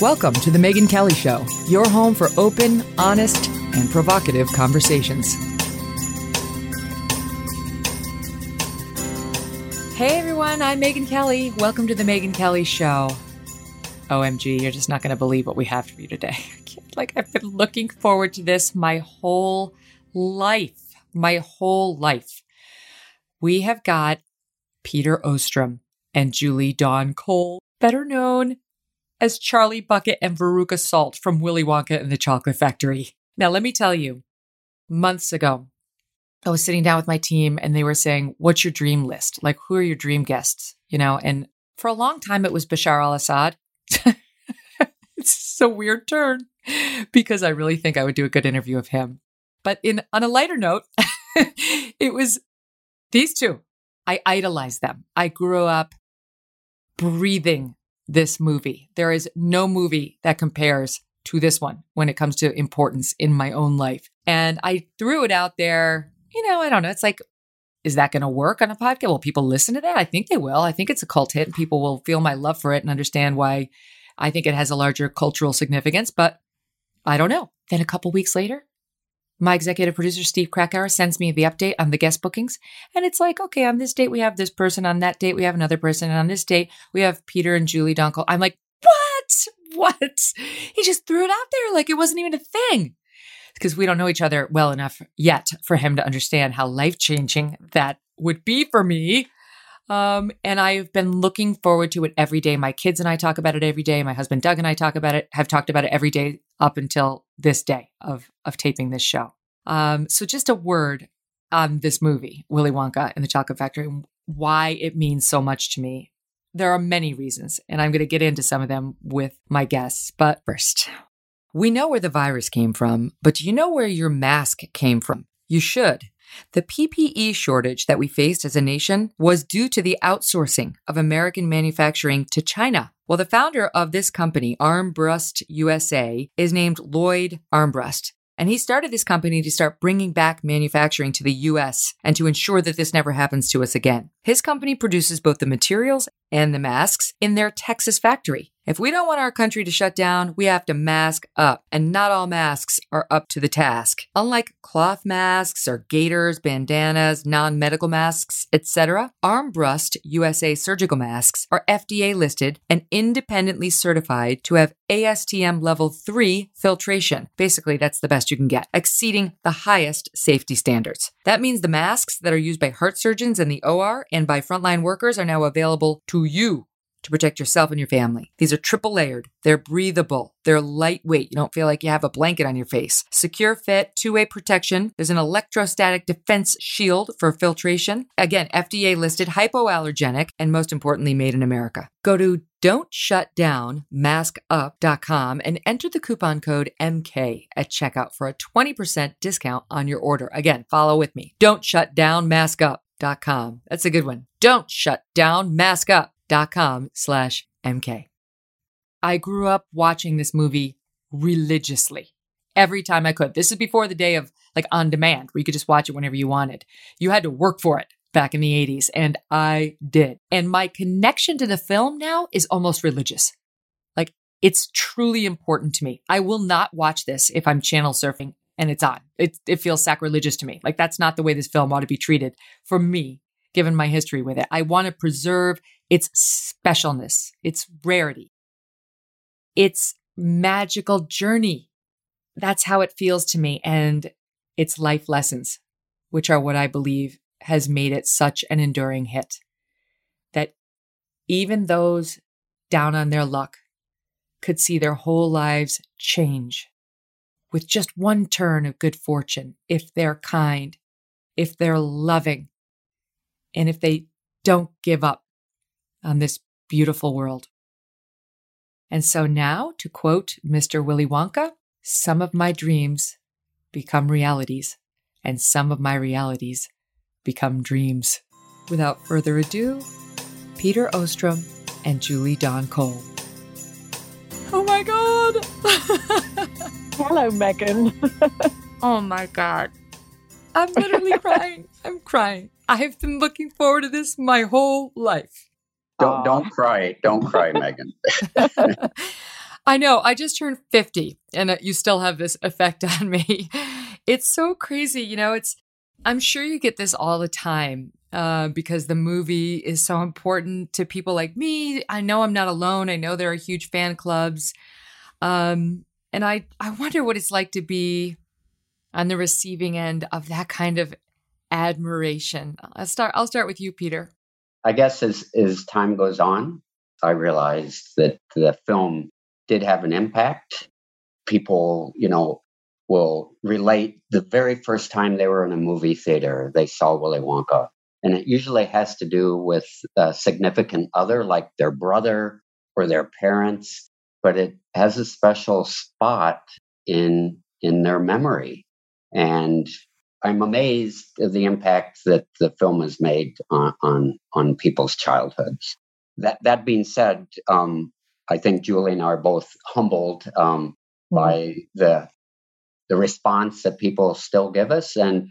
Welcome to The Megyn Kelly Show, your home for open, honest, and provocative conversations. Hey everyone, I'm Megyn Kelly. Welcome to The Megyn Kelly Show. OMG, you're just not going to believe what we have for you today. Like, I've been looking forward to this my whole life. My whole life. We have got Peter Ostrum and Julie Dawn Cole, better known as Charlie Bucket and Veruca Salt from Willy Wonka and the Chocolate Factory. Now, let me tell you, months ago, I was sitting down with my team and they were saying, What's your dream list? Like, who are your dream guests? You know, and for a long time, it was Bashar al Assad. it's a weird turn because I really think I would do a good interview of him. But in on a lighter note, it was these two. I idolized them. I grew up breathing this movie. There is no movie that compares to this one when it comes to importance in my own life. And I threw it out there. You know, I don't know. It's like, is that going to work on a podcast? Will people listen to that? I think they will. I think it's a cult hit and people will feel my love for it and understand why I think it has a larger cultural significance. But I don't know. Then a couple weeks later, my executive producer, Steve Krakauer, sends me the update on the guest bookings. And it's like, okay, on this date, we have this person. On that date, we have another person. And on this date, we have Peter and Julie Dawn Cole. I'm like, what? What? He just threw it out there like it wasn't even a thing. Because we don't know each other well enough yet for him to understand how life changing that would be for me. Um, and I've been looking forward to it every day. My kids and I talk about it every day. My husband Doug and I talk about it, have talked about it every day up until this day of of taping this show. Um, so just a word on this movie, Willy Wonka and the Chocolate Factory, and why it means so much to me. There are many reasons, and I'm going to get into some of them with my guests. But first, we know where the virus came from, but do you know where your mask came from? You should. The PPE shortage that we faced as a nation was due to the outsourcing of American manufacturing to China. Well, the founder of this company, Armbrust USA, is named Lloyd Armbrust. And he started this company to start bringing back manufacturing to the US and to ensure that this never happens to us again. His company produces both the materials and the masks in their Texas factory. If we don't want our country to shut down, we have to mask up, and not all masks are up to the task. Unlike cloth masks or gaiters, bandanas, non-medical masks, etc., Armbrust USA surgical masks are FDA listed and independently certified to have ASTM level 3 filtration. Basically, that's the best you can get, exceeding the highest safety standards. That means the masks that are used by heart surgeons in the OR and by frontline workers are now available to you to protect yourself and your family. These are triple layered, they're breathable, they're lightweight. You don't feel like you have a blanket on your face. Secure fit, two way protection. There's an electrostatic defense shield for filtration. Again, FDA listed, hypoallergenic, and most importantly, made in America. Go to don'tshutdownmaskup.com and enter the coupon code MK at checkout for a 20% discount on your order. Again, follow with me. Don't shut down maskup.com. That's a good one. Don't shut down maskup.com slash MK. I grew up watching this movie religiously every time I could. This is before the day of like on demand where you could just watch it whenever you wanted. You had to work for it back in the 80s, and I did. And my connection to the film now is almost religious. Like it's truly important to me. I will not watch this if I'm channel surfing and it's on. It, it feels sacrilegious to me. Like that's not the way this film ought to be treated for me. given my history with it. I want to preserve its specialness, its rarity, its magical journey. That's how it feels to me. And its life lessons, which are what I believe has made it such an enduring hit. That even those down on their luck could see their whole lives change with just one turn of good fortune if they're kind, if they're loving, and if they don't give up on this beautiful world. And so now, to quote Mr. Willy Wonka, some of my dreams become realities, and some of my realities become dreams. Without further ado, Peter Ostrum and Julie Dawn Cole. Oh my God! Hello, Megyn. oh my God. I'm literally crying. I'm crying. I have been looking forward to this my whole life. Don't Aww. don't cry. Don't cry, Megyn. I know. I just turned 50 and uh, you still have this effect on me. It's so crazy. You know, it's, I'm sure you get this all the time uh, because the movie is so important to people like me. I know I'm not alone. I know there are huge fan clubs. Um, and I, I wonder what it's like to be on the receiving end of that kind of admiration. I'll start, I'll start with you, Peter. I guess as, as time goes on, I realized that the film did have an impact. People, you know, will relate the very first time they were in a movie theater, they saw Willy Wonka. And it usually has to do with a significant other, like their brother or their parents, but it has a special spot in in their memory. And I'm amazed at the impact that the film has made on on, on people's childhoods. That that being said, um, I think Julie and I are both humbled um, mm-hmm. by the the response that people still give us, and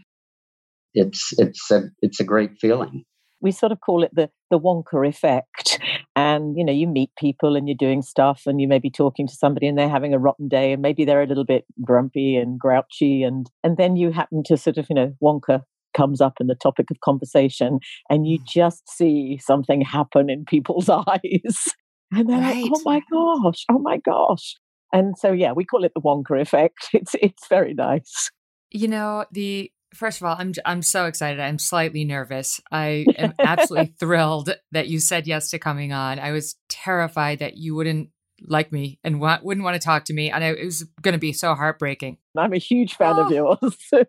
it's it's a it's a great feeling. We sort of call it the the Wonka effect, and you know you meet people and you're doing stuff, and you may be talking to somebody and they're having a rotten day, and maybe they're a little bit grumpy and grouchy, and and then you happen to sort of you know Wonka comes up in the topic of conversation and you mm. just see something happen in people's eyes and they're right. like, oh my gosh, oh my gosh. And so, yeah, we call it the Wonka effect. It's, it's very nice. You know, the first of all, I'm I'm so excited. I'm slightly nervous. I am absolutely thrilled that you said yes to coming on. I was terrified that you wouldn't like me and wa- wouldn't want to talk to me, and I, it was going to be so heartbreaking. I'm a huge fan oh. of yours.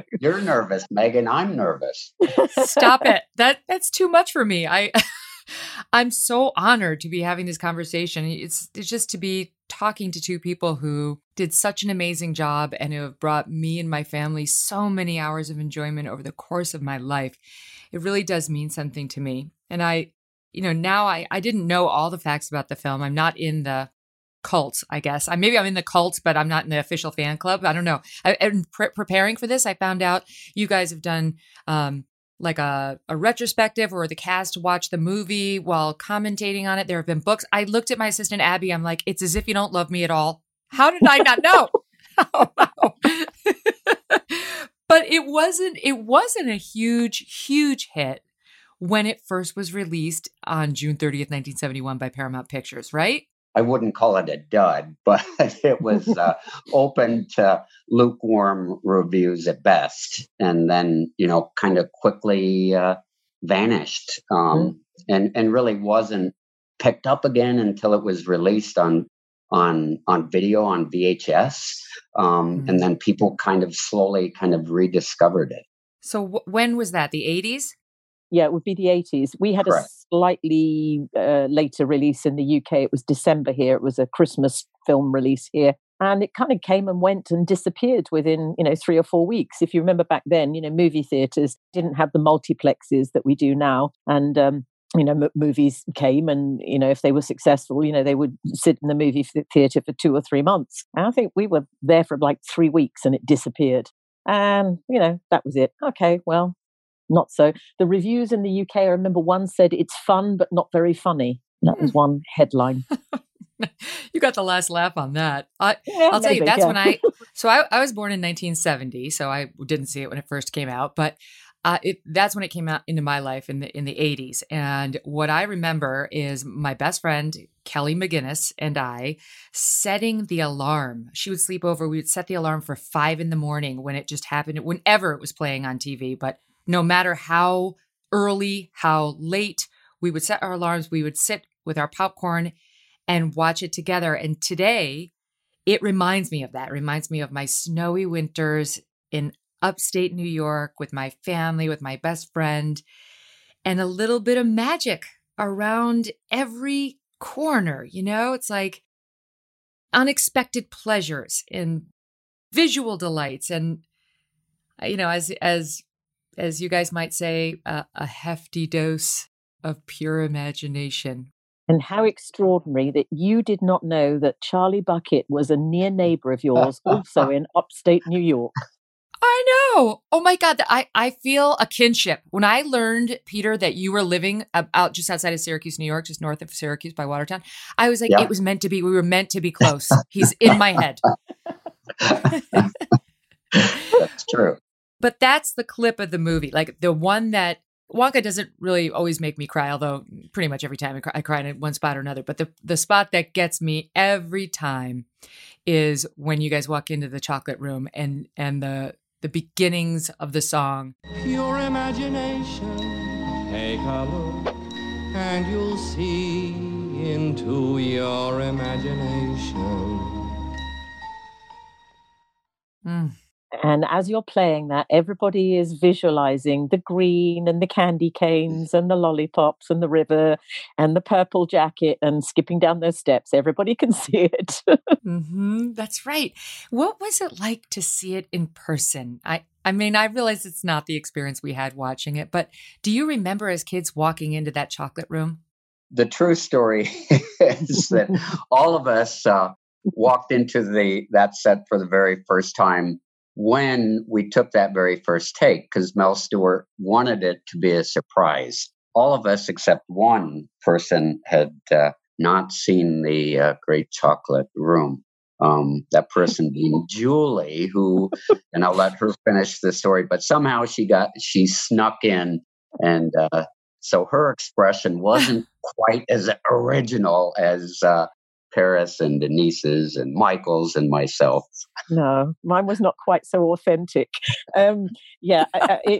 You're nervous, Megyn. I'm nervous. Stop it. That that's too much for me. I I'm so honored to be having this conversation. It's, it's just to be talking to two people who did such an amazing job and who have brought me and my family so many hours of enjoyment over the course of my life. It really does mean something to me. And I, you know, now I, I didn't know all the facts about the film. I'm not in the cult, I guess. I maybe I'm in the cult, but I'm not in the official fan club. I don't know. I, in pre- preparing for this, I found out you guys have done um, like a, a retrospective or the cast watch the movie while commentating on it. There have been books. I looked at my assistant Abby. I'm like, it's as if you don't love me at all. How did I not know? oh, but it wasn't it wasn't a huge, huge hit when it first was released on June 30th, 1971 by Paramount Pictures, right? I wouldn't call it a dud, but it was uh, open to lukewarm reviews at best, and then you know, kind of quickly uh, vanished, um, mm-hmm. and and really wasn't picked up again until it was released on on on video on VHS, um, mm-hmm. and then people kind of slowly kind of rediscovered it. So w- when was that? The eighties? Yeah, it would be the 80s. We had Correct. a slightly uh, later release in the UK. It was December here. It was a Christmas film release here. And it kind of came and went and disappeared within, you know, three or four weeks. If you remember back then, you know, movie theaters didn't have the multiplexes that we do now. And um, you know, m- movies came and, you know, if they were successful, you know, they would sit in the movie theater for two or three months. And I think we were there for like three weeks and it disappeared. And, you know, that was it. Okay, well, not so. The reviews in the UK, I remember one said it's fun but not very funny. That was hmm. one headline. you got the last laugh on that. I, will tell you, that's yeah. when I. So I, I was born in 1970, so I didn't see it when it first came out. But uh, it, that's when it came out into my life in the in the 80s. And what I remember is my best friend Kelly McGinnis and I setting the alarm. She would sleep over. We would set the alarm for five in the morning when it just happened, whenever it was playing on TV. But no matter how early, how late, we would set our alarms. We would sit with our popcorn and watch it together. And today, it reminds me of that. It reminds me of my snowy winters in upstate New York with my family, with my best friend, and a little bit of magic around every corner. You know, it's like unexpected pleasures and visual delights and you know as as as you guys might say uh, a hefty dose of pure imagination and how extraordinary that you did not know that Charlie Bucket was a near neighbor of yours, also in upstate New York. I know. Oh my God. I, I feel a kinship. When I learned, Peter, that you were living out just outside of Syracuse, New York, just north of Syracuse by Watertown, I was like, yeah. it was meant to be. We were meant to be close. He's in my head. that's true. But that's the clip of the movie. Like the one that Wonka doesn't really always make me cry, although pretty much every time I cry, I cry in one spot or another. But the the spot that gets me every time is when you guys walk into the chocolate room and and the the beginnings of the song. Pure imagination, take a look, and you'll see into your imagination. Mm. And as you're playing that, everybody is visualizing the green and the candy canes and the lollipops and the river and the purple jacket and skipping down those steps. Everybody can see it. mm-hmm, that's right. What was it like to see it in person? I, I mean, I realize it's not the experience we had watching it, but do you remember as kids walking into that chocolate room? The true story is that all of us uh, walked into the that set for the very first time when we took that very first take because Mel Stuart wanted it to be a surprise. All of us, except one person, had uh, not seen the uh, Great Chocolate Room. Um, that person being Julie, who, and I'll let her finish the story, but somehow she got, she snuck in. And uh, so her expression wasn't quite as original as uh, Paris and Denise's and Michael's and myself. No, mine was not quite so authentic. Um, yeah,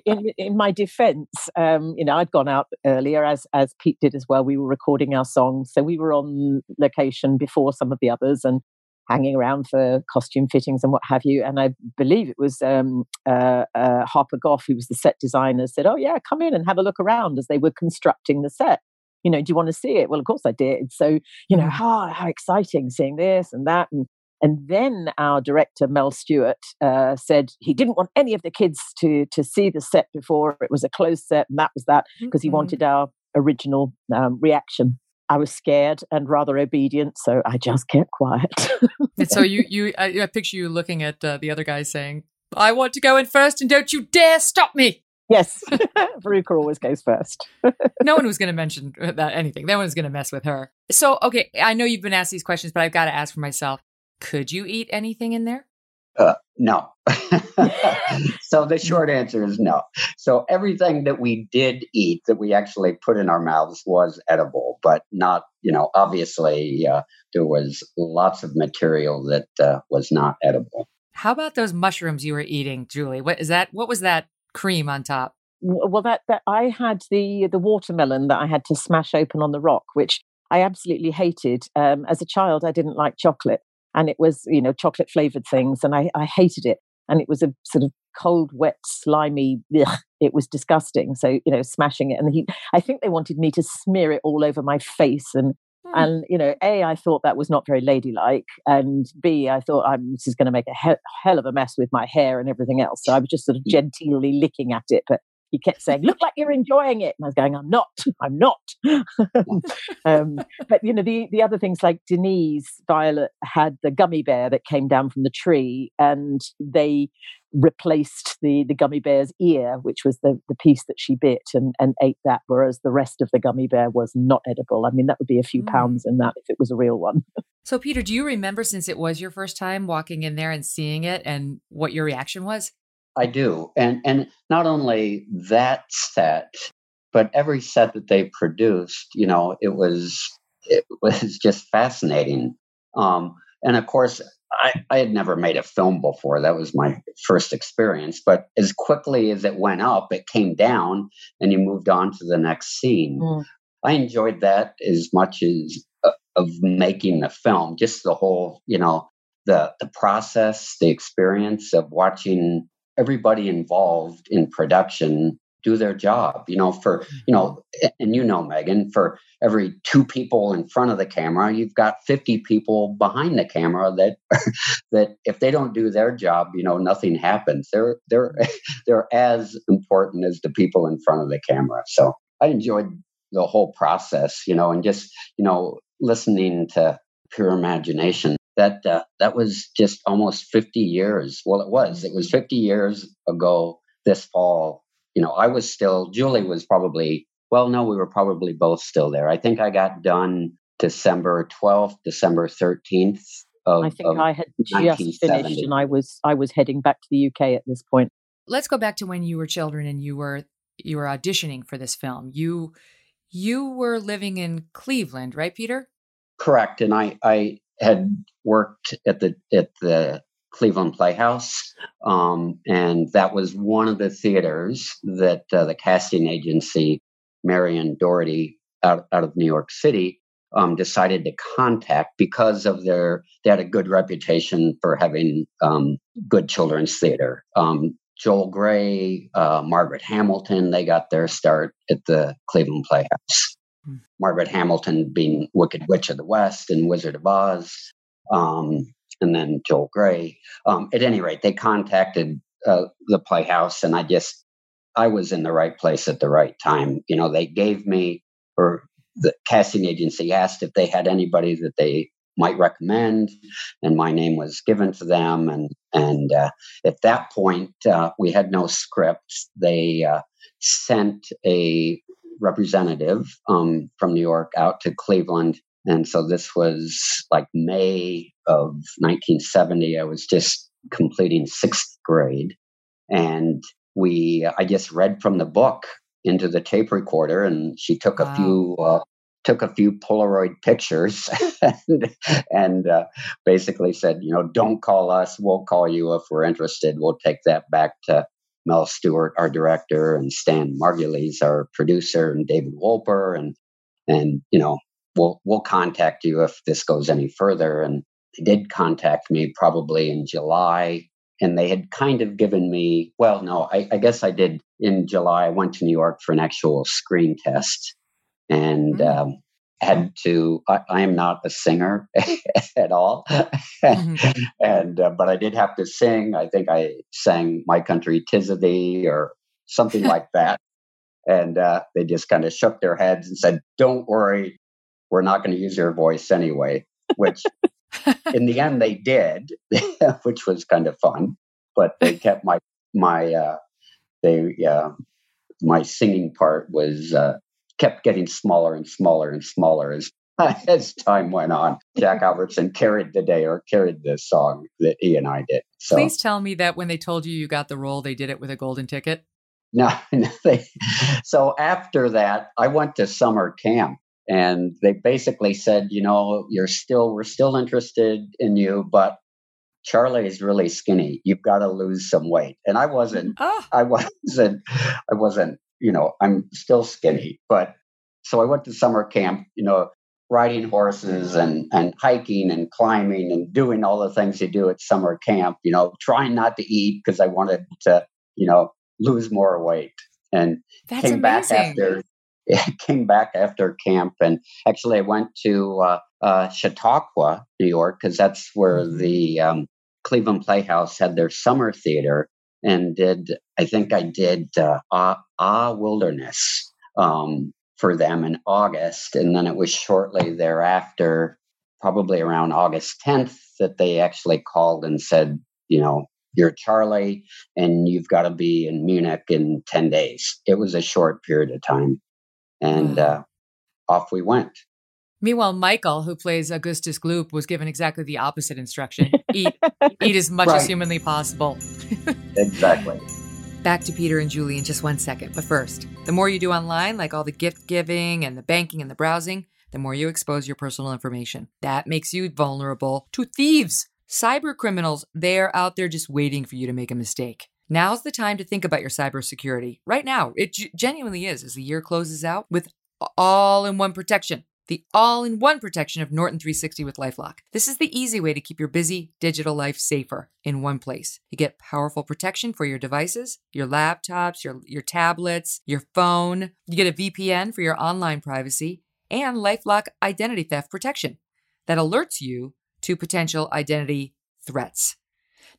in, in my defence, um, you know, I'd gone out earlier as as Pete did as well. We were recording our songs, so we were on location before some of the others and hanging around for costume fittings and what have you. And I believe it was um, uh, uh, Harper Goff, who was the set designer, said, "Oh yeah, come in and have a look around," as they were constructing the set you know, do you want to see it? Well, of course I did. So, you know, how, mm. how exciting seeing this and that. And, and then our director, Mel Stuart uh, said he didn't want any of the kids to, to see the set before it was a closed set. And that was that because mm-hmm. he wanted our original um, reaction. I was scared and rather obedient, so I just kept quiet. and so you, you, I, I, picture you looking at uh, the other guy saying, "I want to go in first, and don't you dare stop me." Yes, Veruca always goes first. no one was going to mention that anything. No one was going to mess with her. So, okay, I know you've been asked these questions, but I've got to ask for myself. Could you eat anything in there? Uh, no. so the short answer is no. So everything that we did eat that we actually put in our mouths was edible, but not, you know, obviously uh, there was lots of material that uh, was not edible. How about those mushrooms you were eating, Julie? What is that? What was that cream on top. Well, that, that I had the the watermelon that I had to smash open on the rock, which I absolutely hated. Um, as a child, I didn't like chocolate, and it was you know chocolate flavored things, and I, I hated it. And it was a sort of cold, wet, slimy. Ugh, it was disgusting. So you know, smashing it, and he, I think they wanted me to smear it all over my face and Hmm. And you know, a I thought that was not very ladylike, and b I thought I'm this is going to make a he- hell of a mess with my hair and everything else. So I was just sort of genteelly licking at it, but he kept saying, "Look like you're enjoying it," and I was going, "I'm not, I'm not." um, but you know, the the other things like Denise Violet had the gummy bear that came down from the tree, and they replaced the the gummy bear's ear, which was the the piece that she bit and and ate that, whereas the rest of the gummy bear was not edible. I mean, that would be a few mm. pounds in that if it was a real one. so, Peter, do you remember since it was your first time walking in there and seeing it, and what your reaction was? I do, and and not only that set, but every set that they produced, you know, it was it was just fascinating. Um, and of course, I, I had never made a film before. That was my first experience. But as quickly as it went up, it came down, and you moved on to the next scene. Mm. I enjoyed that as much as uh, of making the film. Just the whole, you know, the the process, the experience of watching everybody involved in production do their job you know for you know and you know megyn for every two people in front of the camera you've got 50 people behind the camera that that if they don't do their job you know nothing happens. They're they're they're as important as the people in front of the camera. So i enjoyed the whole process you know and just you know listening to pure imagination that uh, that was just almost 50 years well it was it was 50 years ago this fall you know, I was still, Julie was probably, well, no, we were probably both still there. I think I got done December 12th, December 13th. Of, I think I had just finished and I was I was heading back to the UK at this point. Let's go back to when you were children and you were you were auditioning for this film. You you were living in Cleveland, right, Peter? Correct. And I I had worked at the at the Cleveland Playhouse. Um, and that was one of the theaters that uh, the casting agency, Marion Dougherty, out, out of New York City, um, decided to contact because of their, they had a good reputation for having um, good children's theater. Um, Joel Grey, uh, Margaret Hamilton, they got their start at the Cleveland Playhouse. Margaret Hamilton being Wicked Witch of the West and Wizard of Oz. Um, and then Joel Grey. Um, at any rate, they contacted uh, the Playhouse, and I just I was in the right place at the right time. You know, they gave me, or the casting agency asked if they had anybody that they might recommend, and my name was given to them. And and uh, at that point, uh, we had no script. They uh, sent a representative um, from New York out to Cleveland and so this was like May of 1970. I was just completing sixth grade. And we, I just read from the book into the tape recorder and she took wow. a few, uh, took a few Polaroid pictures and, and uh, basically said, you know, don't call us. We'll call you if we're interested. We'll take that back to Mel Stuart, our director, and Stan Margulies, our producer, and David Wolper, and and you know we'll we'll contact you if this goes any further. And they did contact me probably in July, and they had kind of given me well, no, I, I guess I did in July. I went to New York for an actual screen test, and. Mm-hmm. Um, had to I, I, am not a singer at all mm-hmm. and uh, but i did have to sing i think i sang my country tis of thee or something like that and uh, they just kind of shook their heads and said don't worry we're not going to use your voice anyway, which in the end they did, which was kind of fun. But they kept my my uh, they uh, my singing part was uh, kept getting smaller and smaller and smaller as as time went on. Jack Albertson carried the day or carried the song that he and I did. So, Please tell me that when they told you you got the role, they did it with a golden ticket. No, they, so after that, I went to summer camp and they basically said, you know, you're still we're still interested in you, but Charlie is really skinny. You've got to lose some weight. And I wasn't. Oh. I wasn't. I wasn't. You know, I'm still skinny. But so I went to summer camp. You know, riding horses and and hiking and climbing and doing all the things you do at summer camp. You know, trying not to eat because I wanted to. You know, lose more weight. And That's came amazing. back after came back after camp and actually I went to uh, uh, Chautauqua, New York, because that's where mm-hmm. the um, Cleveland Playhouse had their summer theater and did, I think I did uh, Ah, ah Wilderness um, for them in August. And then it was shortly thereafter, probably around August 10th, that they actually called and said, you know, you're Charlie and you've got to be in Munich in 10 days. It was a short period of time and uh, off we went. Meanwhile, Michael, who plays Augustus Gloop, was given exactly the opposite instruction: eat, eat as much right. as humanly possible. exactly. Back to Peter and Julie in just one second. But first, the more you do online, like all the gift giving and the banking and the browsing, the more you expose your personal information. That makes you vulnerable to thieves, cyber criminals. They're out there just waiting for you to make a mistake. Now's the time to think about your cybersecurity. Right now, it genuinely is as the year closes out with all in one protection the all in one protection of Norton 360 with Lifelock. This is the easy way to keep your busy digital life safer in one place. You get powerful protection for your devices, your laptops, your, your tablets, your phone. You get a VPN for your online privacy and Lifelock identity theft protection that alerts you to potential identity threats.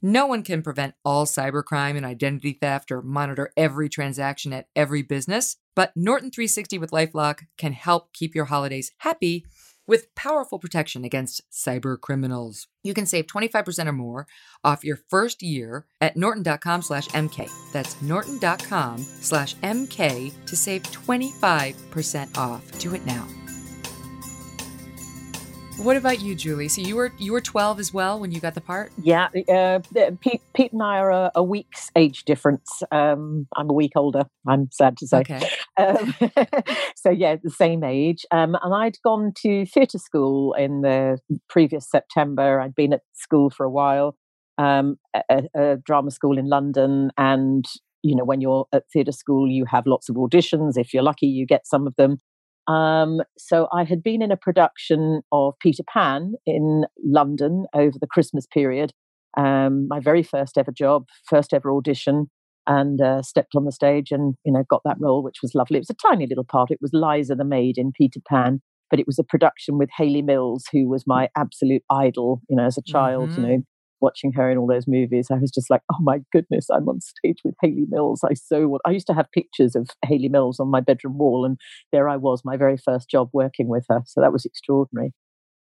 No one can prevent all cybercrime and identity theft or monitor every transaction at every business, but Norton 360 with Lifelock can help keep your holidays happy with powerful protection against cyber criminals. You can save 25% or more off your first year at norton.com slash MK. That's norton.com slash MK to save 25% off. Do it now. What about you, Julie? So you were you were twelve as well when you got the part. Yeah, uh, Pete, Pete and I are a, a week's age difference. Um, I'm a week older. I'm sad to say. Okay. Um, so yeah, the same age. Um, and I'd gone to theatre school in the previous September. I'd been at school for a while, um, a, a drama school in London, and you know when you're at theatre school, you have lots of auditions. If you're lucky, you get some of them. Um, so I had been in a production of Peter Pan in London over the Christmas period. Um, my very first ever job, first ever audition, and uh, stepped on the stage and you know got that role, which was lovely. It was a tiny little part. It was Liza the maid in Peter Pan, but it was a production with Hayley Mills, who was my absolute idol. You know, as a child, mm-hmm. you know, watching her in all those movies, I was just like, oh my goodness, I'm on stage with Hayley Mills. I so want, I used to have pictures of Hayley Mills on my bedroom wall, and there I was, my very first job working with her. So that was extraordinary.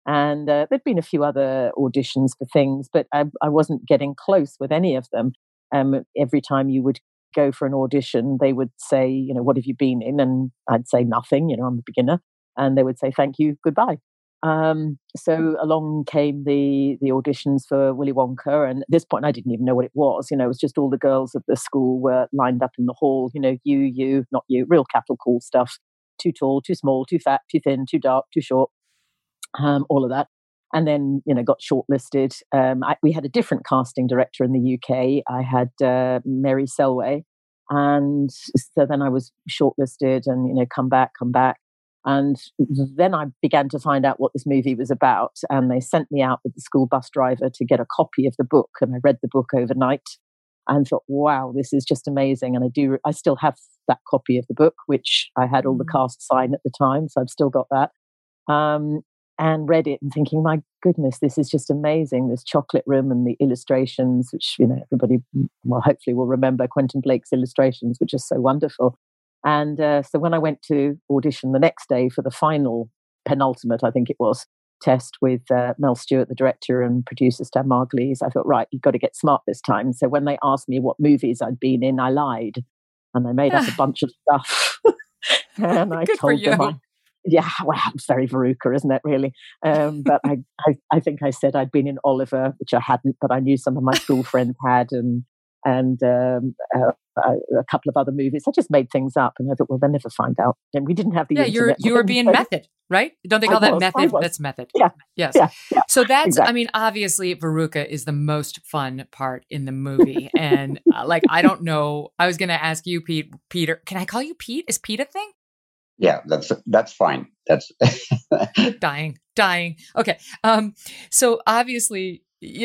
And uh, there'd been a few other auditions for things, but I, I wasn't getting close with any of them. Um, every time you would go for an audition, they would say, you know, what have you been in? And I'd say nothing, you know, I'm a beginner. And they would say, thank you, goodbye. Um, so along came the the auditions for Willy Wonka, and at this point I didn't even know what it was. You know, it was just all the girls of the school were lined up in the hall. You know, you, you, not you, real cattle call stuff. Too tall, too small, too fat, too thin, too dark, too short, um, all of that. And then you know got shortlisted. Um, I, we had a different casting director in the UK. I had uh, Mary Selway, and so then I was shortlisted, and you know come back, come back and then I began to find out what this movie was about. And they sent me out with the school bus driver to get a copy of the book. And I read the book overnight and thought, wow, this is just amazing. And I do, I still have that copy of the book, which I had all the mm. cast sign at the time. So I've still got that. Um, and read it and thinking, my goodness, this is just amazing. This chocolate room and the illustrations, which, you know, everybody, well, hopefully will remember Quentin Blake's illustrations, which are so wonderful. And uh, so when I went to audition the next day for the final, penultimate, I think it was, test with uh, Mel Stuart, the director and producer Stan Margulies, I thought, right, you've got to get smart this time. So when they asked me what movies I'd been in, I lied. And I made up a bunch of stuff. and I Good told them I, yeah, well, it's very Veruca, isn't it, really? Um, but I, I, I, think I said I'd been in Oliver, which I hadn't, but I knew some of my school friends had, and and um, uh, a couple of other movies. I just made things up, and I thought, well, they'll never find out. And we didn't have the yeah. You're you were being method, right? Don't they call I that was, method? That's method. Yeah. Yes. Yeah, yeah, so that's. Exactly. I mean, obviously, Veruca is the most fun part in the movie, and uh, like I don't know. I was going to ask you, Pete. Peter, can I call you Pete? Is Pete a thing? Yeah, that's that's fine. That's dying, dying. Okay. Um. So obviously,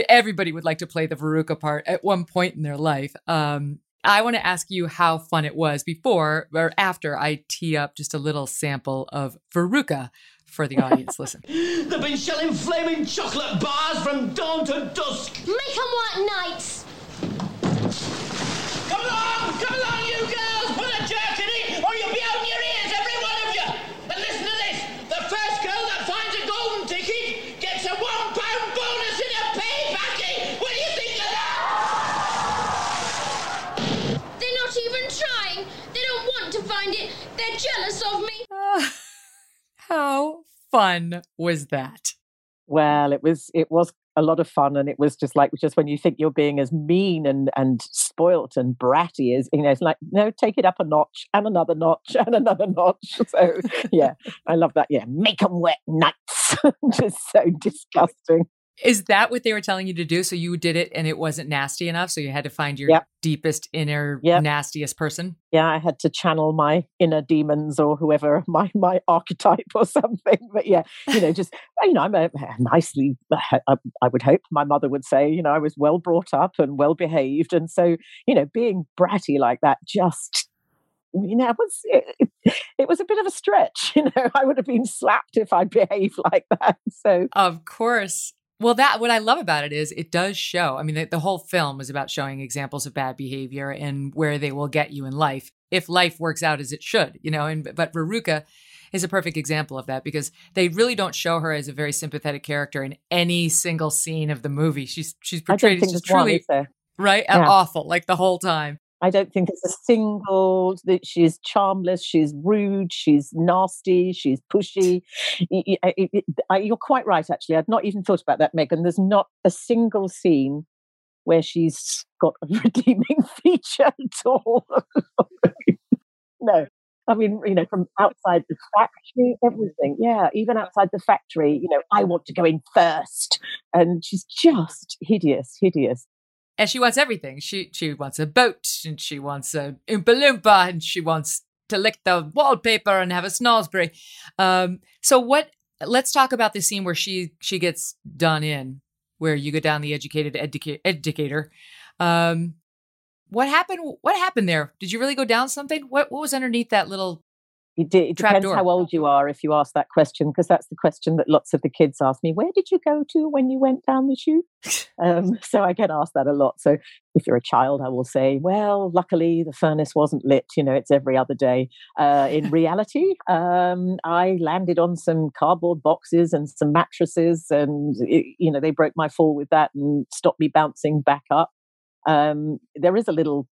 everybody would like to play the Veruca part at one point in their life. Um, I want to ask you how fun it was before or after I tee up just a little sample of Veruca for the audience. Listen. They've been shelling flaming chocolate bars from dawn to dusk. Make them work nights. Jealous of me. Uh, how fun was that? Well, it was it was a lot of fun and it was just like just when you think you're being as mean and and spoilt and bratty as you know it's like no take it up a notch and another notch and another notch so yeah i love that yeah make them wet nights just so disgusting is that what they were telling you to do? So you did it and it wasn't nasty enough. So you had to find your Yep. deepest, inner, Yep. nastiest person. yeah i had to channel my inner demons or whoever my my archetype or something but yeah you know just uh, you know i'm a, nicely uh, I, I would hope my mother would say you know i was well brought up and well behaved and so you know being bratty like that just you know it was it, it was a bit of a stretch you know i would have been slapped if i behaved like that so Of course. Well, that what I love about it is it does show. I mean, the, the whole film is about showing examples of bad behavior and where they will get you in life if life works out as it should, you know. And but Veruca is a perfect example of that because they really don't show her as a very sympathetic character in any single scene of the movie. She's she's portrayed as just one truly is right and Yeah. awful like the whole time. I don't think it's a single that she's charmless, she's rude, she's nasty, she's pushy. Y- y- I- it- I- You're quite right, actually. I'd not even thought about that, Megyn. There's not a single scene where she's got a redeeming feature at all. no. I mean, you know, from outside the factory, everything. Yeah, even outside the factory, you know, I want to go in first. And she's just hideous, hideous. And she wants everything. She she wants a boat and she wants a Oompa Loompa and she wants to lick the wallpaper and have a snozzberry. Um, so what? Let's talk about the scene where she she gets done in, where you go down the educated educa- educator. Um, what happened? What happened there? Did you really go down something? What what was underneath that little? It, de- it Trap depends door. how old you are if you ask that question, because that's the question that lots of the kids ask me. Where did you go to when you went down the chute? Um, so I get asked that a lot. So if you're a child, I will say, well, luckily the furnace wasn't lit. You know, it's every other day. Uh, in reality, um, I landed on some cardboard boxes and some mattresses, and it, you know they broke my fall with that and stopped me bouncing back up. Um, there is a little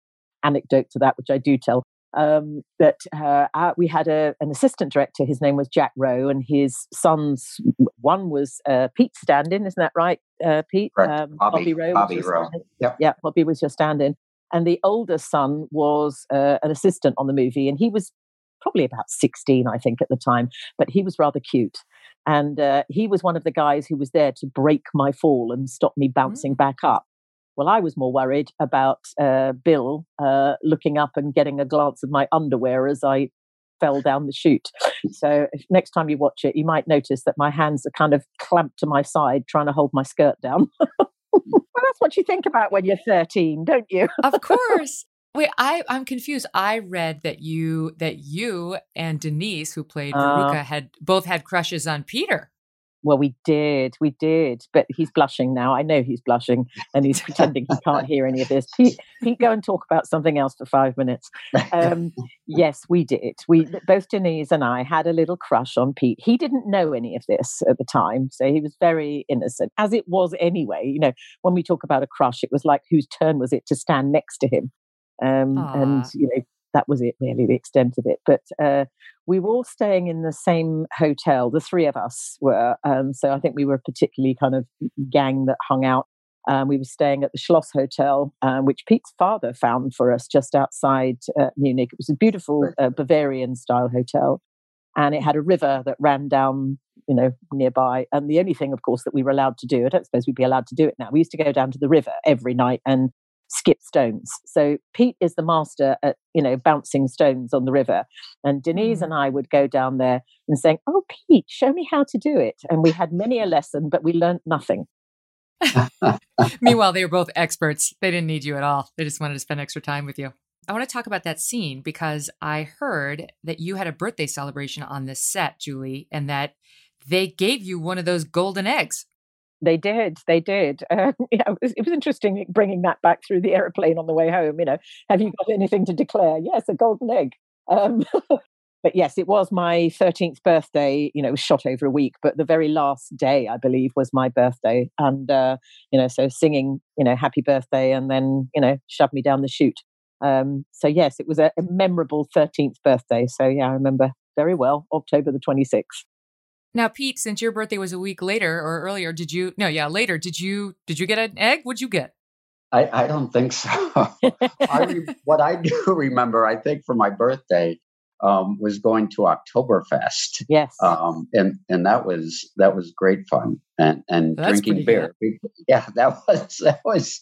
anecdote to that, which I do tell um, that uh, uh, we had a, an assistant director. His name was Jack Rowe, and his sons, one was uh, Pete Standin, isn't that right, uh, Pete? Correct. Bobby- Rowe. Bobby Rowe. Yep. Yeah, Bobby was your stand-in, and the older son was uh, an assistant on the movie, and he was probably about sixteen, I think, at the time, but he was rather cute. And uh, he was one of the guys who was there to break my fall and stop me bouncing back up. Well, I was more worried about uh, Bill uh, looking up and getting a glance of my underwear as I fell down the chute. So if, next time you watch it, you might notice that my hands are kind of clamped to my side, trying to hold my skirt down. well, that's what you think about when you're 13, don't you? Of course. Wait, I I'm confused. I read that you that you and Denise, who played Uh. Had both had crushes on Peter. Well, we did, we did, but he's blushing now. I know he's blushing, and he's pretending he can't hear any of this. Pete, Pete, go and talk about something else for five minutes. Um, yes, we did. We both Denise and I had a little crush on Pete. He didn't know any of this at the time, so he was very innocent, as it was anyway. You know, when we talk about a crush, it was like whose turn was it to stand next to him, um, and you know that was it really the extent of it. But uh, we were all staying in the same hotel. The three of us were, um, so I think we were a particularly kind of gang that hung out. Um, we were staying at the Schloss Hotel, um, which Pete's father found for us just outside uh, Munich. It was a beautiful uh, Bavarian style hotel, and it had a river that ran down, you know, nearby. And the only thing, of course, that we were allowed to do, I don't suppose we'd be allowed to do it now. We used to go down to the river every night and skip stones. So Pete is the master at, you know, bouncing stones on the river. And Denise mm. and I would go down there and saying, Oh, Pete, show me how to do it. And we had many a lesson, but we learnt nothing. Meanwhile, they were both experts. They didn't need you at all. They just wanted to spend extra time with you. I want to talk about that scene because I heard that you had a birthday celebration on this set, Julie, and that they gave you one of those golden eggs. They did. They did. Uh, know, it, was, it was interesting bringing that back through the aeroplane on the way home. You know, have you got anything to declare? Yes, a golden egg. Um, but yes, it was my 13th birthday. You know, it was shot over a week, but the very last day, I believe, was my birthday. And, uh, you know, so singing, you know, happy birthday and then, you know, shove me down the chute. Um, so yes, it was a, a memorable 13th birthday. So yeah, I remember very well, October the 26th. Now, Pete, since your birthday was a week later or earlier, did you? No, yeah, later. Did you? Did you get an egg? What'd you get? I, I don't think so. I re- what I do remember, I think for my birthday, um, was going to Oktoberfest. Yes. Um, and and that was that was great fun and and That's drinking pretty beer. Yeah, that was that was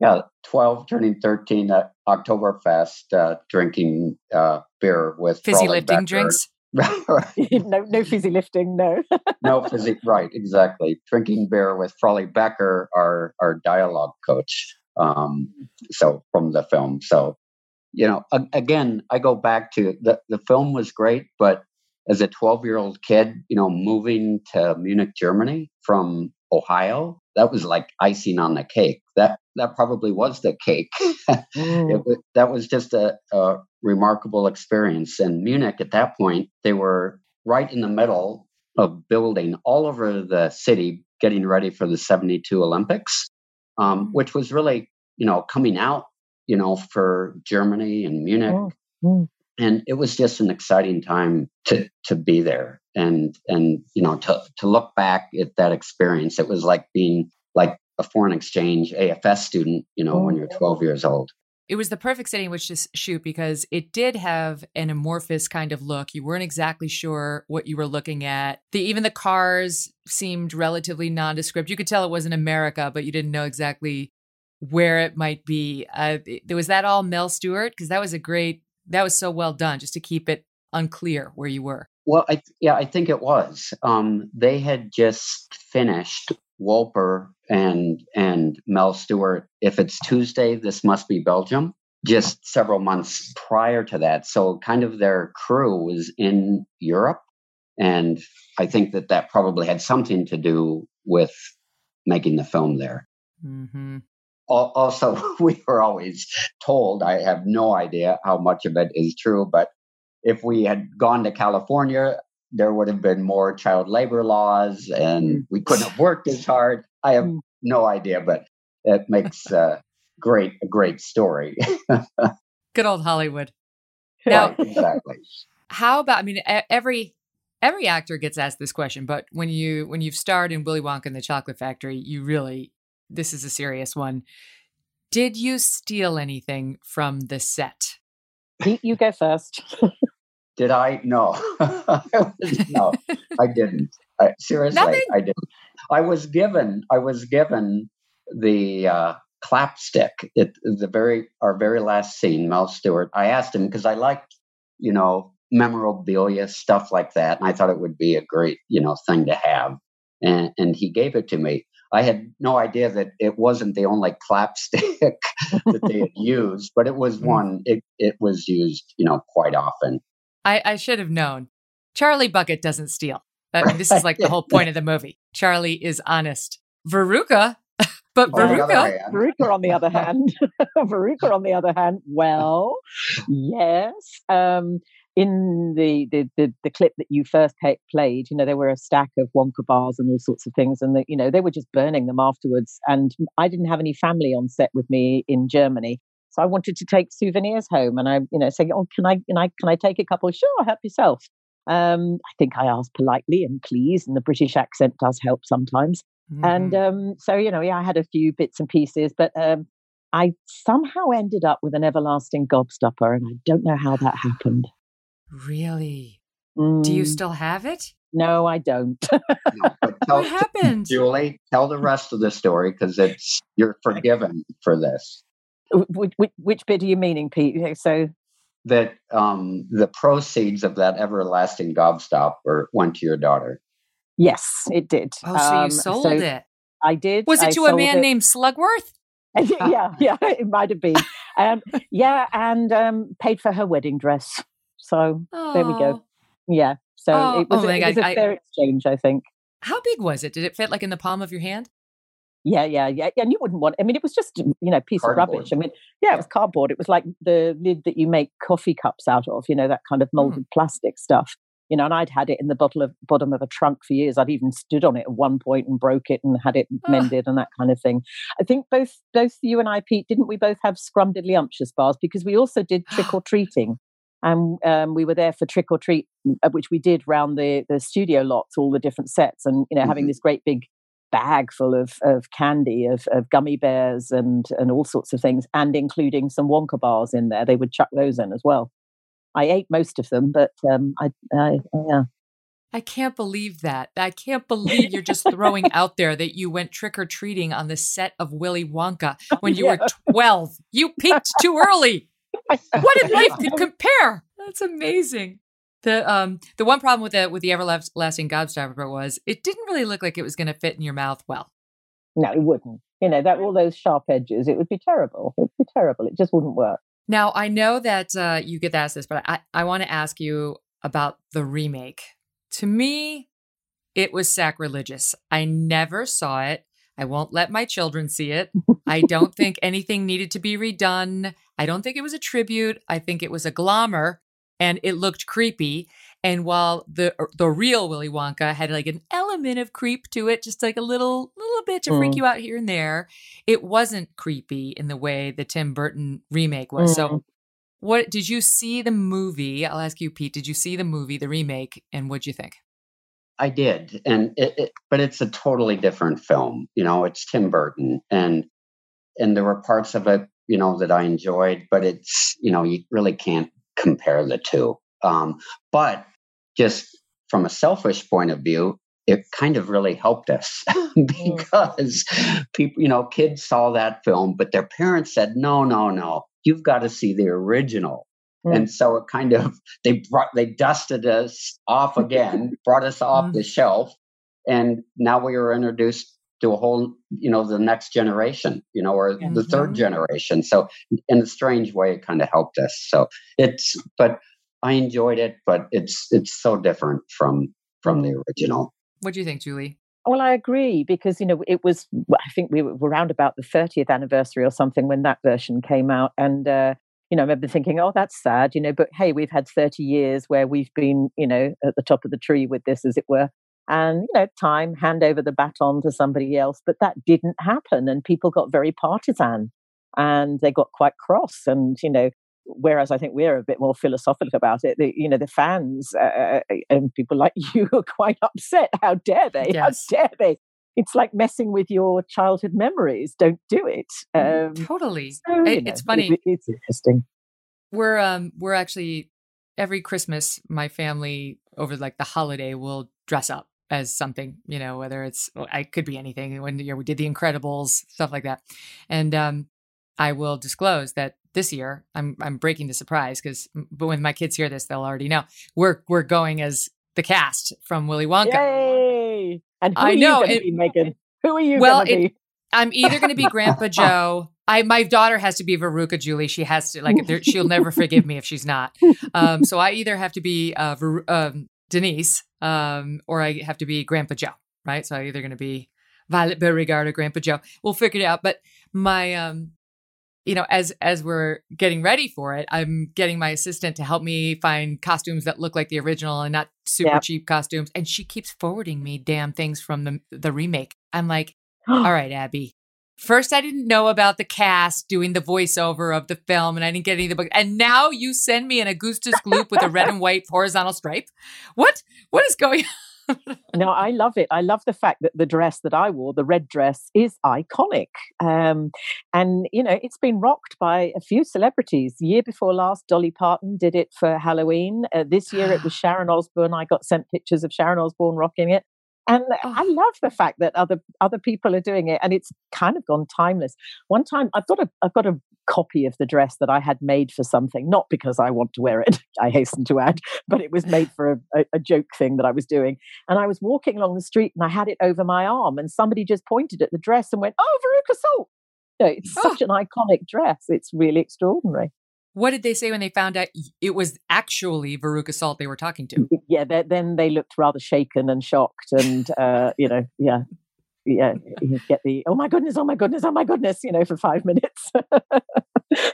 yeah, twelve turning thirteen at Oktoberfest, uh, drinking uh, beer with Fizzy lifting Becker. drinks. no, no fizzy lifting. No. No physique, right? Exactly. Drinking beer with Frawley Becker, our our dialogue coach. Um, so from the film. So, you know, a- again, I go back to the the film was great, but as a 12 year old kid, you know, moving to Munich, Germany from Ohio, that was like icing on the cake. That that probably was the cake. Mm. was, that was just a, a remarkable experience. And Munich, at that point, they were right in the middle of building all over the city, getting ready for the 72 Olympics, um, which was really, you know, coming out, you know, for Germany and Munich. Mm, mm. And it was just an exciting time to to be there and and you know to to look back at that experience. It was like being like a foreign exchange AFS student, you know, when you're 12 years old. It was the perfect setting in which to shoot because it did have an amorphous kind of look. You weren't exactly sure what you were looking at. The even the cars seemed relatively nondescript. You could tell it wasn't America, but you didn't know exactly where it might be. Uh, it- was that all Mel Stuart? Because that was a great. That was so well done, just to keep it unclear where you were. Well, I yeah, I think it was. Um, they had just finished Wolper and and Mel Stuart. If it's Tuesday, this must be Belgium. Just several months prior to that, so kind of their crew was in Europe, and I think that that probably had something to do with making the film there. Mm-hmm. Also, we were always told. I have no idea how much of it is true, but if we had gone to California, there would have been more child labor laws and we couldn't have worked as hard. I have no idea, but it makes uh, great a great story. Good old Hollywood. Now, Right, exactly. how about i mean every every actor gets asked this question but when you when you've starred in willy wonka and the chocolate factory you really this is a serious one did you steal anything from the set Pete, you go first. Did I? No, no, I didn't. I, seriously, Nothing? I didn't. I was given. I was given the uh, clapstick. It the very our very last scene. Mel Stuart. I asked him because I liked, you know, memorabilia stuff like that, and I thought it would be a great, you know, thing to have. And and he gave it to me. I had no idea that it wasn't the only clapstick that they had used, but it was one. It it was used, you know, quite often. I i should have known. Charlie bucket doesn't steal. I mean, this is like the whole point of the movie. Charlie is honest. Veruca but On the other veruca Veruca, on the other hand, Veruca, on the other hand, well, yes. Um, in the, the the the clip that you first pa- played, you know, there were a stack of Wonka bars and all sorts of things, and the, you know they were just burning them afterwards. And I didn't have any family on set with me in Germany, so I wanted to take souvenirs home, and I, you know, saying, "Oh, can I, can I, can I take a couple?" Sure, help yourself. Um, I think I asked politely and please, and the British accent does help sometimes. And Mhm. um, so, you know, yeah, I had a few bits and pieces, but um, I somehow ended up with an everlasting gobstopper, and I don't know how that happened. really do you Mm, still have it No, I don't. No, tell, what happened Julie, tell the rest of the story because it's you're forgiven for this. Which, which, which bit are you meaning, Pete? So, That um, the proceeds of that everlasting gobstopper went to your daughter. yes, it did. oh so you Um, sold so it I did. was it I to a man it- named slugworth yeah, yeah, it might have been. Um, yeah, and um, paid for her wedding dress. So there we go. Yeah. So Oh, it was, oh a, it was God, a I- fair exchange, I think. How big was it? Did it fit like in the palm of your hand? Yeah, yeah, yeah. yeah. And you wouldn't want, I mean, it was just, you know, piece Cardboard. of rubbish. I mean, yeah, it was cardboard. It was like the lid that you make coffee cups out of, you know, that kind of molded plastic stuff. You know, and I'd had it in the bottle of bottom of a trunk for years. I'd even stood on it at one point and broke it and had it mended and that kind of thing. I think both both you and I, Pete, didn't we both have scrumdiddlyumptious bars because we also did trick or treating and um, we were there for trick or treat, uh, which we did round the the studio lots, all the different sets, and you know, mm-hmm. having this great big bag full of of candy, of, of gummy bears, and and all sorts of things, and including some Wonka bars in there. They would chuck those in as well. I ate most of them, but um, I, I yeah. I can't believe that. I can't believe you're just throwing out there that you went trick or treating on the set of Willy Wonka when you yeah. were 12. You peaked too early. What did life compare? That's amazing. The um the one problem with the with the everlasting gobstopper was it didn't really look like it was going to fit in your mouth well. No, it wouldn't. You know that all those sharp edges, it would be terrible. It would be terrible. It just wouldn't work. Now I know that uh, you get asked this, but I I want to ask you about the remake. To me, it was sacrilegious. I never saw it. I won't let my children see it. I don't think anything needed to be redone. I don't think it was a tribute. I think it was a glamour and it looked creepy. And while the er, the real Willy Wonka had like an element of creep to it, just like a little little bit to mm. freak you out here and there, it wasn't creepy in the way the Tim Burton remake was. Mm. So, what did you see the movie? I'll ask you, Pete. Did you see the movie, the remake, and what'd you think? I did, and it, it, but it's a totally different film. You know, it's Tim Burton, and and there were parts of it, you know, that I enjoyed, but it's you know, you really can't compare the two. Um, but just from a selfish point of view, it kind of really helped us mm. because people, you know, kids saw that film, but their parents said, no, no, no, you've got to see the original. Mm. And so it kind of they brought they dusted us off again, brought us off mm. the shelf, and now we were introduced to a whole, you know, the next generation, you know, or mm-hmm. the third generation. So in a strange way, it kind of helped us. So it's, but I enjoyed it, but it's it's so different from from the original. What do you think, Julie? Well, I agree because you know it was. I think we were around about the 30th anniversary or something when that version came out, and uh, you know, I remember thinking, oh, that's sad, you know. But hey, we've had 30 years where we've been, you know, at the top of the tree with this, as it were and you know time hand over the baton to somebody else but that didn't happen and people got very partisan and they got quite cross and you know whereas i think we're a bit more philosophical about it the, you know the fans uh, uh, uh and people like you are quite upset. How dare they? Yes. how dare they? It's like messing with your childhood memories. Don't do it. Mm, um, totally. so, it, know, it's funny it, it's interesting. we're um we're actually every christmas my family over like the holiday will dress up as something, you know, whether it's I could be anything. When you know, we did the Incredibles, stuff like that, and um, I will disclose that this year I'm I'm breaking the surprise because but when my kids hear this, they'll already know we're we're going as the cast from Willy Wonka. Yay! And I know, it, Megyn. Who are you? Well, it, I'm either going to be Grandpa Joe. I my daughter has to be Veruca Julie. She has to like she'll never forgive me if she's not. Um, so I either have to be uh, Ver, um, Denise, um, or I have to be Grandpa Joe, right? So I'm either going to be Violet Beauregarde or Grandpa Joe. We'll figure it out. But my, um, you know, as as we're getting ready for it, I'm getting my assistant to help me find costumes that look like the original and not super yep. cheap costumes. And she keeps forwarding me damn things from the the remake. I'm like, all right, Abby, First, I didn't know about the cast doing the voiceover of the film, and I didn't get any of the book. And now you send me an Augustus Gloop with a red and white horizontal stripe. What? What is going on? no, I love it. I love the fact that the dress that I wore, the red dress, is iconic. Um, and, you know, it's been rocked by a few celebrities. Year before last, Dolly Parton did it for Halloween. Uh, this year, it was Sharon Osbourne. I got sent pictures of Sharon Osbourne rocking it and oh. I love the fact that other other people are doing it, and it's kind of gone timeless. One time, I've got a I've got a copy of the dress that I had made for something, not because I want to wear it. I hasten to add, but it was made for a, a, joke thing that I was doing. And I was walking along the street, and I had it over my arm, and somebody just pointed at the dress and went, "Oh, Veruca Salt." You know, it's oh. such an iconic dress. It's really extraordinary. What did they say when they found out it was actually Veruca Salt they were talking to? Yeah, then they looked rather shaken and shocked, and uh, you know, yeah, yeah, you get the oh my goodness, oh my goodness, oh my goodness, you know, for five minutes.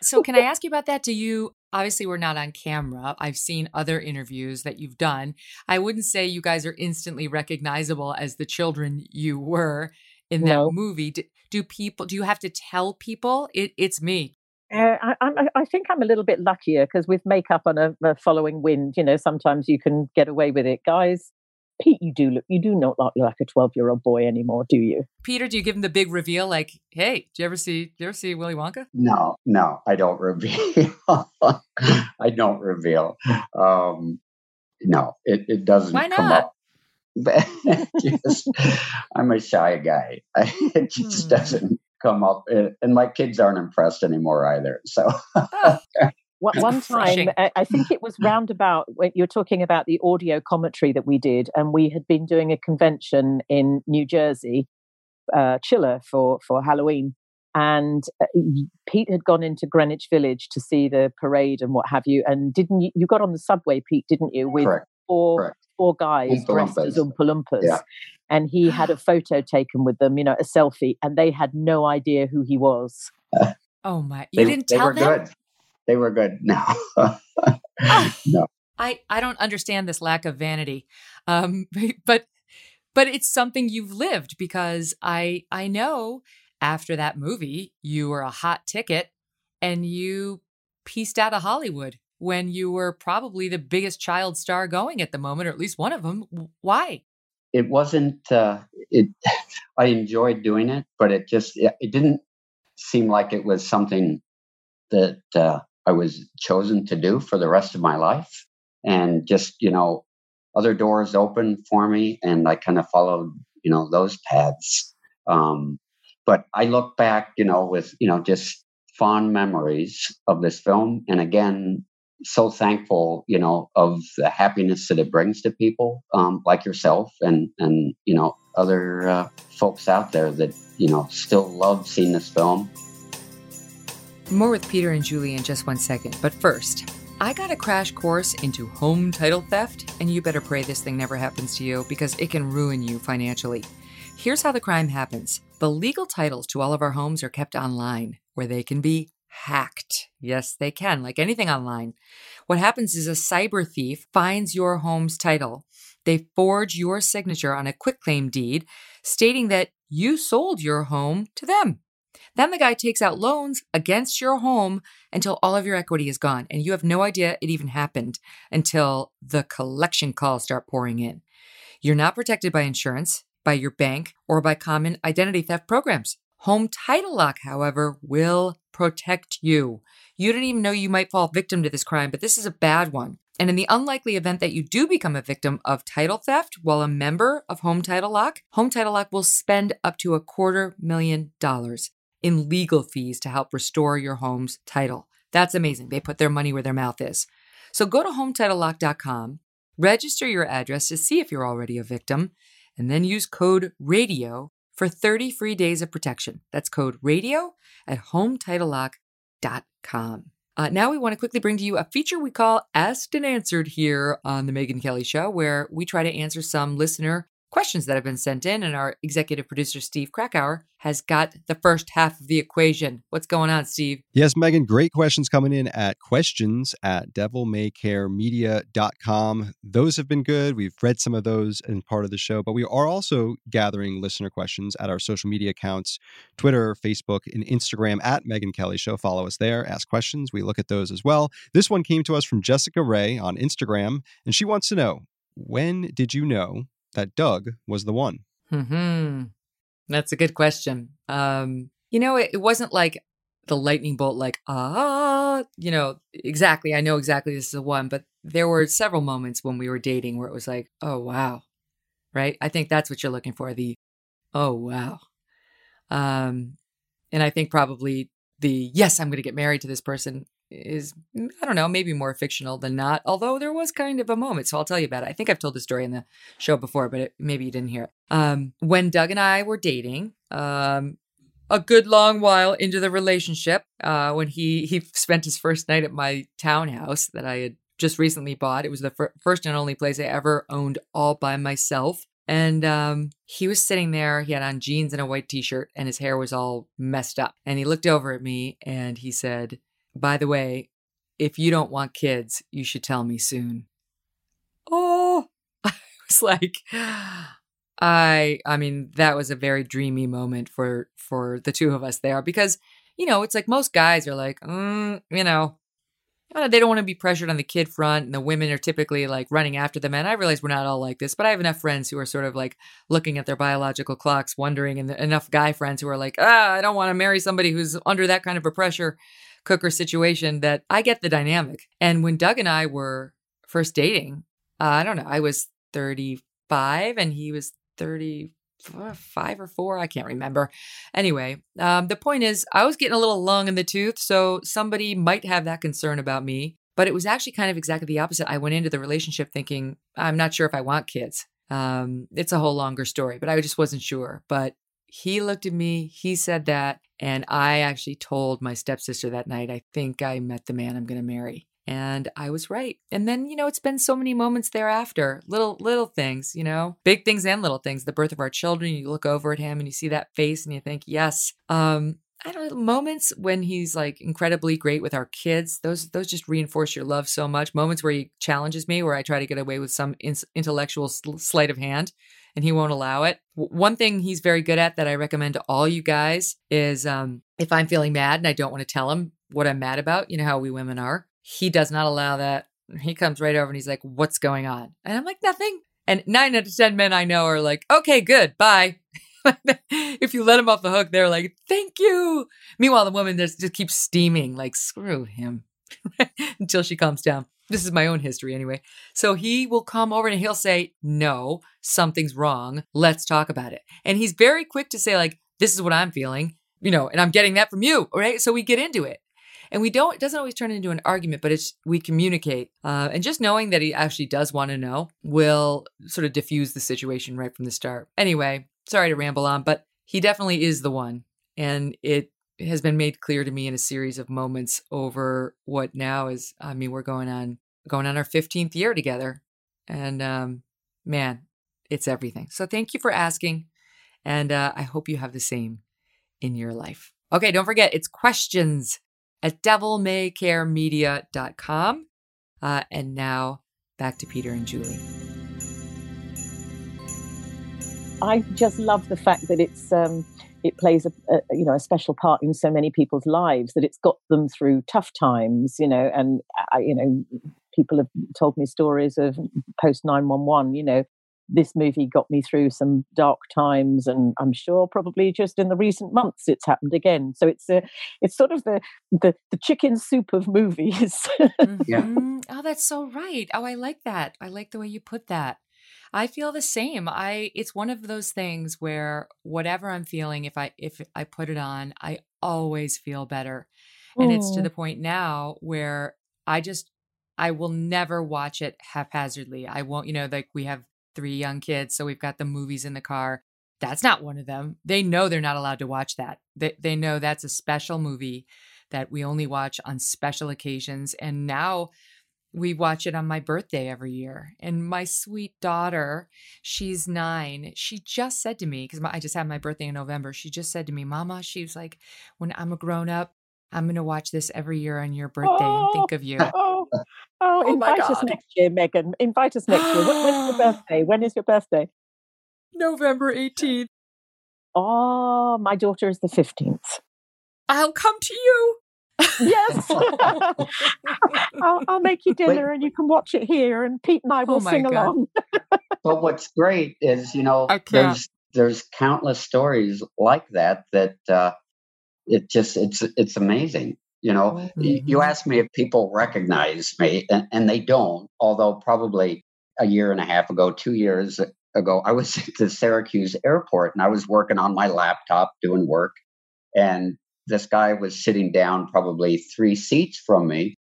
so, can I ask you about that? Do you obviously we're not on camera? I've seen other interviews that you've done. I wouldn't say you guys are instantly recognizable as the children you were in that no. movie. Do, do, people? Do you have to tell people it, it's me? Uh, I, I, I, think I'm a little bit luckier because with makeup on a, a, following wind, you know, sometimes you can get away with it. Guys, Pete, you do look, you do not look like a 12 year old boy anymore, do you? Peter, do you give him the big reveal like, hey, do you ever see, do you ever see Willy Wonka? No, no, I don't reveal. I don't reveal. Um, no, it, it doesn't Why not? come up. just, I'm a shy guy. it just hmm. doesn't come up. And my kids aren't impressed anymore either. So. oh. One time, I think it was roundabout when you're talking about the audio commentary that we did, and we had been doing a convention in New Jersey, uh, Chiller for for Halloween, and uh, Pete had gone into Greenwich Village to see the parade and what have you. And didn't you? You got on the subway, Pete, didn't you? With Correct. four Correct. Four guys dressed as Oompa Loompas. Yeah. And he had a photo taken with them, you know, a selfie, and they had no idea who he was. oh my! You they, didn't tell them. they tell were them. Good they were good. No, no. I I don't understand this lack of vanity, um, but but it's something you've lived because I I know after that movie you were a hot ticket and you pieced out of Hollywood when you were probably the biggest child star going at the moment, or at least one of them. Why? It wasn't. Uh, it. I enjoyed doing it, but it just it, didn't seem like it was something that uh, I was chosen to do for the rest of my life. And just, you know, other doors opened for me and I kind of followed, you know, those paths. Um, but I look back, you know, with, you know, just fond memories of this film. And again, so thankful, you know, of the happiness that it brings to people um, like yourself and, and, you know, other uh, folks out there that, you know, still love seeing this film more with Peter and Julie in just one second, but first, I got a crash course into home title theft, and you better pray this thing never happens to you because it can ruin you financially. Here's how the crime happens the legal titles to all of our homes are kept online, where they can be hacked. Yes, they can, like anything online. What happens is a cyber thief finds your home's title. They forge your signature on a quitclaim deed stating that you sold your home to them. Then the guy takes out loans against your home until all of your equity is gone. And you have no idea it even happened until the collection calls start pouring in. You're not protected by insurance, by your bank, or by common identity theft programs. Home Title Lock, however, will protect you. You didn't even know you might fall victim to this crime, but this is a bad one. And in the unlikely event that you do become a victim of title theft while a member of Home Title Lock, Home Title Lock will spend up to a quarter million dollars in legal fees to help restore your home's title. That's amazing. They put their money where their mouth is. So go to HometitleLock.com, register your address to see if you're already a victim, and then use code RADIO for 30 free days of protection. That's code RADIO at HometitleLock.com. Uh, now we want to quickly bring to you a feature we call Asked and Answered here on The Megyn Kelly Show, where we try to answer some listener questions that have been sent in, and our executive producer, Steve Krakauer, has got the first half of the equation. What's going on, Steve? Yes, Megyn, great questions coming in at questions at devilmaycaremedia.com. Those have been good. We've read some of those in part of the show, but we are also gathering listener questions at our social media accounts Twitter, Facebook, and Instagram at Megyn Kelly Show. Follow us there, ask questions. We look at those as well. This one came to us from Jessica Ray on Instagram, and she wants to know when did you know that Doug was the one? Hmm. That's a good question. Um, you know, it, it wasn't like the lightning bolt, like ah, you know, exactly. I know exactly this is the one, but there were several moments when we were dating where it was like, oh wow, right? I think that's what you're looking for. The oh wow. Um, and I think probably the yes, I'm going to get married to this person is mm, I don't know, maybe more fictional than not. Although there was kind of a moment, so I'll tell you about it. I think I've told the story in the show before, but it, maybe you didn't hear it. Um, when Doug and I were dating, um, a good long while into the relationship, uh, when he he spent his first night at my townhouse that I had just recently bought. It was the fir- first and only place I ever owned all by myself. And um, he was sitting there. He had on jeans and a white t shirt, and his hair was all messed up. And he looked over at me and he said, by the way, if you don't want kids, you should tell me soon. Oh, I was like, I, I mean, that was a very dreamy moment for for the two of us there because, you know, it's like most guys are like, mm, you know, uh, they don't want to be pressured on the kid front, and the women are typically like running after the men. I realize we're not all like this, but I have enough friends who are sort of like looking at their biological clocks, wondering, and enough guy friends who are like, ah, I don't want to marry somebody who's under that kind of a pressure cooker situation. That I get the dynamic. And when Doug and I were first dating, uh, I don't know, I was 35 and he was 35 or four. I can't remember. Anyway, um, the point is, I was getting a little long in the tooth, so somebody might have that concern about me. But it was actually kind of exactly the opposite. I went into the relationship thinking, I'm not sure if I want kids. Um, it's a whole longer story, but I just wasn't sure. But he looked at me, he said that, and I actually told my stepsister that night, I think I met the man I'm going to marry and I was right. And then, you know, it's been so many moments thereafter, little little things, you know, big things and little things. The birth of our children, you look over at him and you see that face and you think, "Yes." Um I don't know, moments when he's like incredibly great with our kids, those those just reinforce your love so much. Moments where he challenges me, where I try to get away with some in- intellectual sl- sleight of hand, and he won't allow it. One thing he's very good at that I recommend to all you guys is um, if I'm feeling mad and I don't want to tell him what I'm mad about, you know how we women are. He does not allow that. He comes right over and he's like, What's going on? And I'm like, Nothing. And nine out of 10 men I know are like, Okay, good, bye. if you let him off the hook, they're like, Thank you. Meanwhile, the woman just, just keeps steaming, like, Screw him until she calms down. This is my own history anyway. So he will come over and he'll say, No, something's wrong. Let's talk about it. And he's very quick to say, like, this is what I'm feeling, you know, and I'm getting that from you. Right. So we get into it and we don't it doesn't always turn into an argument but it's we communicate uh, and just knowing that he actually does want to know will sort of diffuse the situation right from the start anyway sorry to ramble on but he definitely is the one and it has been made clear to me in a series of moments over what now is i mean we're going on going on our 15th year together and um man it's everything so thank you for asking and uh, i hope you have the same in your life okay don't forget it's questions at devilmaycaremedia.com. Uh, and now back to Peter and Julie. I just love the fact that it's um, it plays a, a, you know a special part in so many people's lives that it's got them through tough times you know and I, you know people have told me stories of post 911 you know this movie got me through some dark times and i'm sure probably just in the recent months it's happened again. So it's a it's sort of the the, the chicken soup of movies. Mm-hmm. yeah. Oh that's so right. Oh i like that. I like the way you put that I feel the same. I it's one of those things where whatever I'm feeling if I if I put it on, I always feel better. And it's to the point now where I just I will never watch it haphazardly. I won't, you know, like we have three young kids, so we've got the movies in the car. That's not one of them. They know they're not allowed to watch that. They they know that's a special movie that we only watch on special occasions. And now we watch it on my birthday every year. And my sweet daughter, she's nine. She just said to me, because I just had my birthday in November, she just said to me, Mama, she was like, when I'm a grown up, I'm going to watch this every year on your birthday oh, and think of you. Oh, oh, oh invite us next year, Megyn. Invite us next year. When, when's your birthday? When is your birthday? November 18th. Oh, my daughter is the 15th. I'll come to you. Yes. I'll, I'll, make you dinner and you can watch it here, and Pete and I will oh sing God. along. but what's great is, you know, there's there's countless stories like that that uh, it just it's it's amazing you know mm-hmm. you ask me if people recognize me and, and, they don't although probably a year and a half ago two years ago i was at the syracuse airport and i was working on my laptop doing work and this guy was sitting down probably three seats from me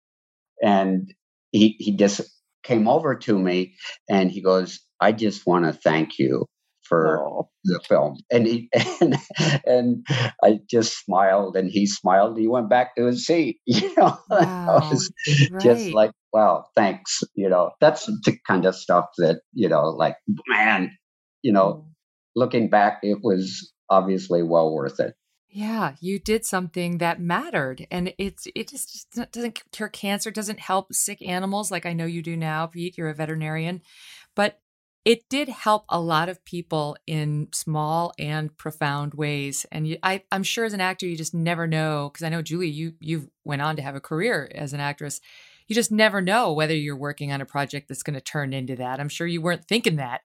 and he, he just came over to me and he goes i just want to thank you for oh. the film. And he and and I just smiled and he smiled. He went back to his seat. You know, wow. I was right. just like, wow, thanks. You know, that's the kind of stuff that, you know, like, man, you know, mm. looking back, it was obviously well worth it. Yeah, you did something that mattered, and it's it just doesn't cure cancer, doesn't help sick animals like I know you do now, Pete. You're a veterinarian, but it did help a lot of people in small and profound ways. And you, I, I'm sure as an actor, you just never know. Because I know Julie, you you went on to have a career as an actress. You just never know whether you're working on a project that's going to turn into that. I'm sure you weren't thinking that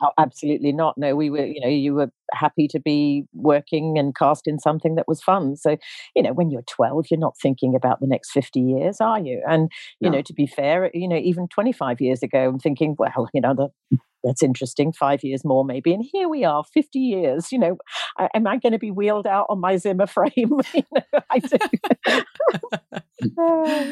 Oh, absolutely not. No, we were, you know, you were happy to be working and cast in something that was fun. So, you know, when you're 12, you're not thinking about the next 50 years, are you? And, you no. know, to be fair, you know, even 25 years ago, I'm thinking, well, you know, the, that's interesting. Five years more, maybe. And here we are, 50 years. You know, am I going to be wheeled out on my Zimmer frame? you know, I do.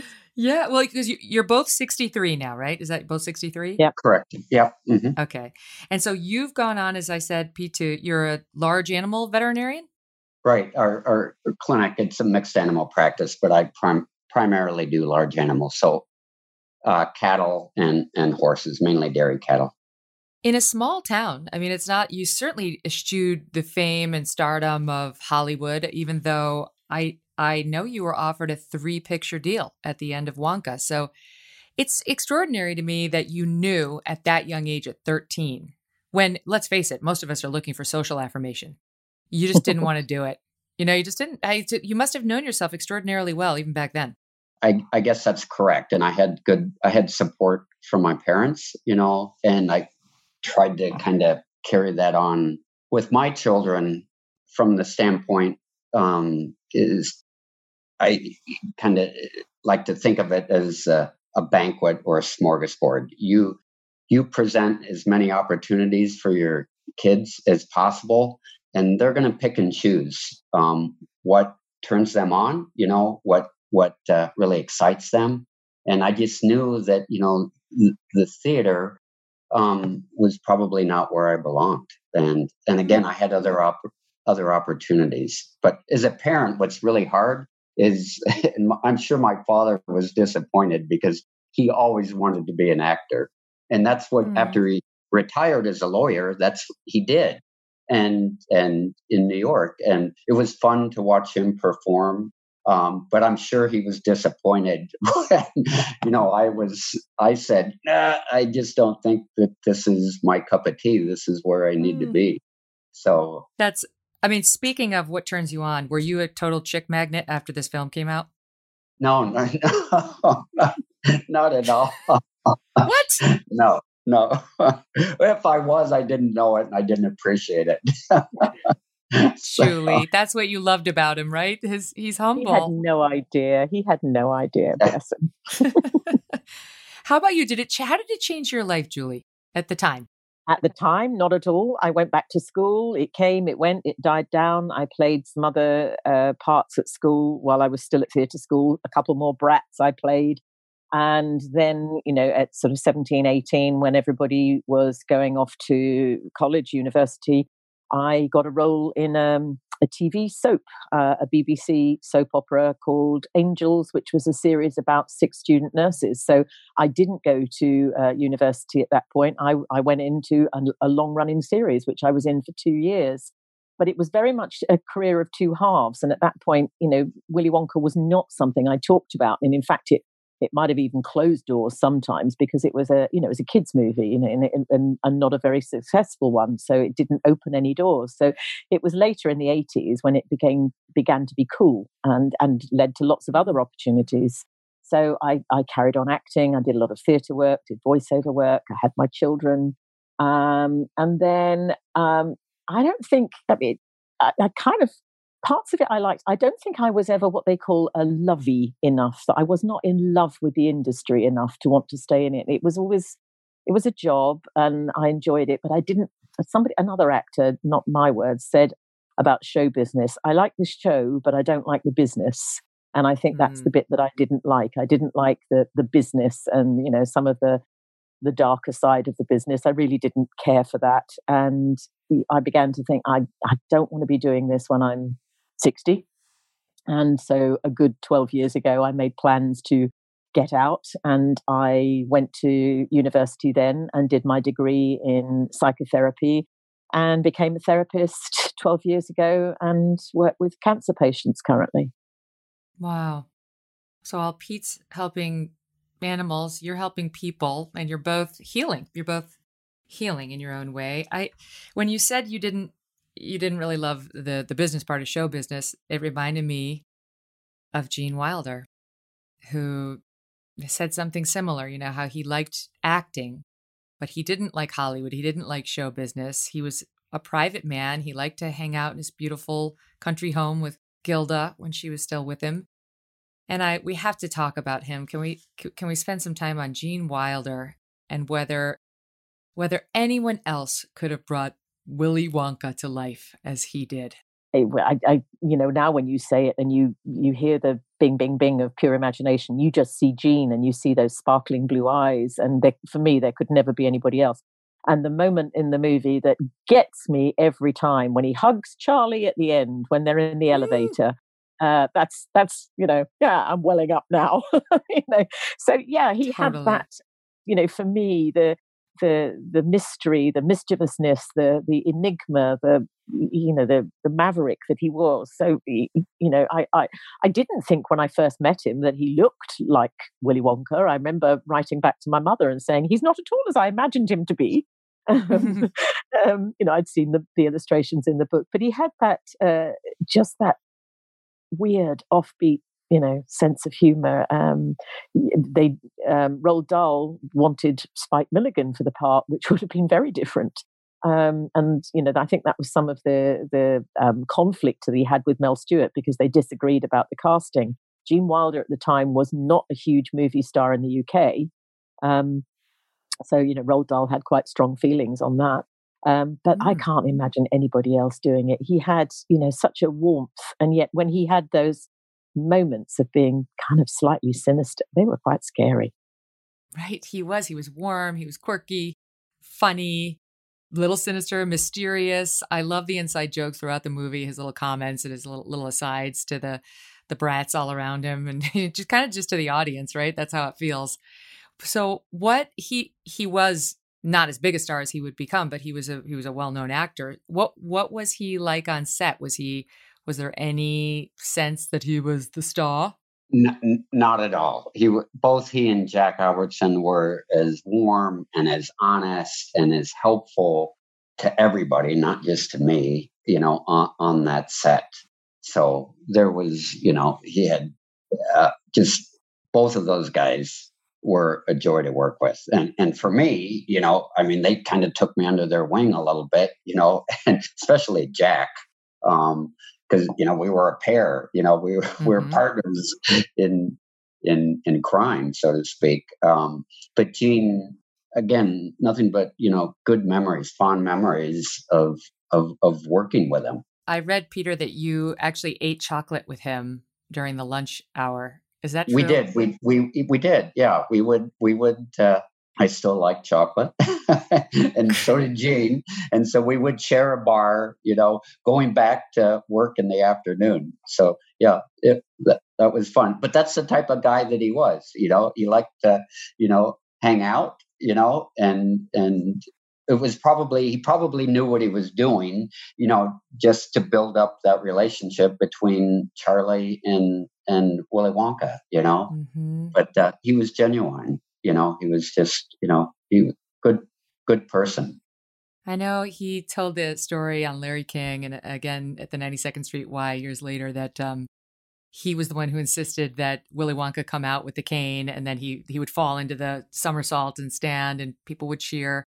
Yeah, well, because you, are both 63 now, right? Is that both 63? Yeah, correct. Yeah. Mm-hmm. Okay. And so you've gone on, as I said, P2, you're a large animal veterinarian? Right. Our, our clinic, it's a mixed animal practice, but I prim- primarily do large animals. So uh, cattle and, and horses, mainly dairy cattle. In a small town, I mean, it's not, you certainly eschewed the fame and stardom of Hollywood, even though I I know you were offered a three picture deal at the end of Wonka. So it's extraordinary to me that you knew at that young age, at 13, when, let's face it, most of us are looking for social affirmation. You just didn't want to do it. You know, you just didn't. I, you must have known yourself extraordinarily well even back then. I, I guess that's correct. And I had good, I had support from my parents, you know, and I tried to kind of carry that on with my children from the standpoint um, is I kind of like to think of it as a, a, banquet or a smorgasbord. You you present as many opportunities for your kids as possible, and they're going to pick and choose um, what turns them on. You know what what uh, really excites them. And I just knew that you know the theater um, was probably not where I belonged. And and again, I had other op- other opportunities. But as a parent, what's really hard is I'm sure my father was disappointed because he always wanted to be an actor. And that's what mm. after he retired as a lawyer, that's he did. And and in New York. And it was fun to watch him perform. Um, but I'm sure he was disappointed when, you know, I was, I said, nah, I just don't think that this is my cup of tea. This is where I need mm. to be. So that's I mean, speaking of what turns you on, were you a total chick magnet after this film came out? No, no, no not at all. what? No, no. if I was, I didn't know it and I didn't appreciate it. Julie, that's what you loved about him, right? His he's humble. He had no idea. He had no idea. Bless him. how about you? Did it? How did it change your life, Julie, at the time? At the time, not at all. I went back to school. It came, it went, it died down. I played some other uh, parts at school while I was still at theatre school. A couple more brats I played. And then, you know, at sort of 17, 18, when everybody was going off to college, university, I got a role in um, a TV soap, uh, a BBC soap opera called Angels, which was a series about six student nurses. So I didn't go to uh, university at that point. I, I went into a, a long running series, which I was in for two years. But it was very much a career of two halves. And at that point, you know, Willy Wonka was not something I talked about. And in fact, it it might have even closed doors sometimes because it was a you know it was a kids movie you know and, and, and, not a very successful one so it didn't open any doors. So it was later in the 80s when it became began to be cool and and led to lots of other opportunities. So I, I carried on acting i did a lot of theatre work did voiceover work i had my children um, and then um, i don't think i mean I, I kind of parts of it I liked. I don't think I was ever what they call a lovey enough. That I was not in love with the industry enough to want to stay in it. It was always, it was a job, and I enjoyed it. But I didn't. Somebody, another actor, not my words, said about show business. I like the show, but I don't like the business. And I think that's the mm. bit that I didn't like. I didn't like the the business and you know some of the the darker side of the business. I really didn't care for that. And I began to think, I, I don't want to be doing this when I'm 60. And so a good 12 years ago, I made plans to get out and I went to university then and did my degree in psychotherapy and became a therapist 12 years ago and work with cancer patients currently. Wow. So while Pete's helping animals, you're helping people and you're both healing. You're both healing in your own way. I when you said you didn't you didn't really love the the business part of show business, it reminded me of Gene Wilder, who said something similar, you know, how he liked acting, but he didn't like Hollywood. He didn't like show business. He was a private man. He liked to hang out in his beautiful country home with Gilda when she was still with him. And I we have to talk about him. Can we can we spend some time on Gene Wilder and whether whether anyone else could have brought Willy Wonka to life as he did? I, I, you know, now when you say it and you you hear the bing, bing, bing of pure imagination, you just see Gene and you see those sparkling blue eyes, and they, for me, there could never be anybody else. And the moment in the movie that gets me every time when he hugs Charlie at the end when they're in the mm. elevator. Uh, that's that's you know yeah I'm welling up now you know so yeah he totally. had that you know for me the the the mystery the mischievousness the the enigma the you know the the maverick that he was. So you know I, I i didn't think when i first met him that he looked like willy wonka. I remember writing back to my mother and saying he's not at all as i imagined him to be. Um, um, you know, I'd seen the, the illustrations in the book, but he had that uh, just that weird, offbeat, you know, sense of humor. Um, they um, Roald Dahl wanted Spike Milligan for the part, which would have been very different. Um, and you know, I think that was some of the the um, conflict that he had with Mel Stuart because they disagreed about the casting. Gene Wilder at the time was not a huge movie star in the UK. Um, so, you know, Roald Dahl had quite strong feelings on that. Um, but mm. I can't imagine anybody else doing it. He had, you know, such a warmth. And yet, when he had those moments of being kind of slightly sinister, they were quite scary. Right. He was. He was warm. He was quirky, funny, little sinister, mysterious. I love the inside jokes throughout the movie, his little comments and his little, little asides to the the brats all around him and just kind of just to the audience, right? That's how it feels. So what he he was not as big a star as he would become, but he was a he was a well known actor. What what was he like on set? Was he was there any sense that he was the star? N- not at all. He both he and Jack Albertson were as warm and as honest and as helpful to everybody, not just to me. You know, on, on that set. So there was, you know, he had uh, just both of those guys were a joy to work with. And and for me, you know, I mean, they kind of took me under their wing a little bit, you know, and especially Jack, um, because you know we were a pair, you know, we mm-hmm. we were partners in in in crime, so to speak. Um, but Gene, again, nothing but you know good memories, fond memories of of of working with him. I read Peter that you actually ate chocolate with him during the lunch hour is that true? We did. We we we did. Yeah, we would we would. Uh, I still like chocolate, and so did Gene. And so we would share a bar, you know, going back to work in the afternoon. So yeah, it, that, that was fun. But that's the type of guy that he was. You know, he liked to, you know, hang out. You know, and and it was probably he probably knew what he was doing you know just to build up that relationship between charlie and and willy wonka you know mm-hmm. but uh, he was genuine you know he was just you know he was good good person i know he told the story on larry king and again at the 92nd street y years later that um he was the one who insisted that Willy Wonka come out with the cane and then he he would fall into the somersault and stand and people would cheer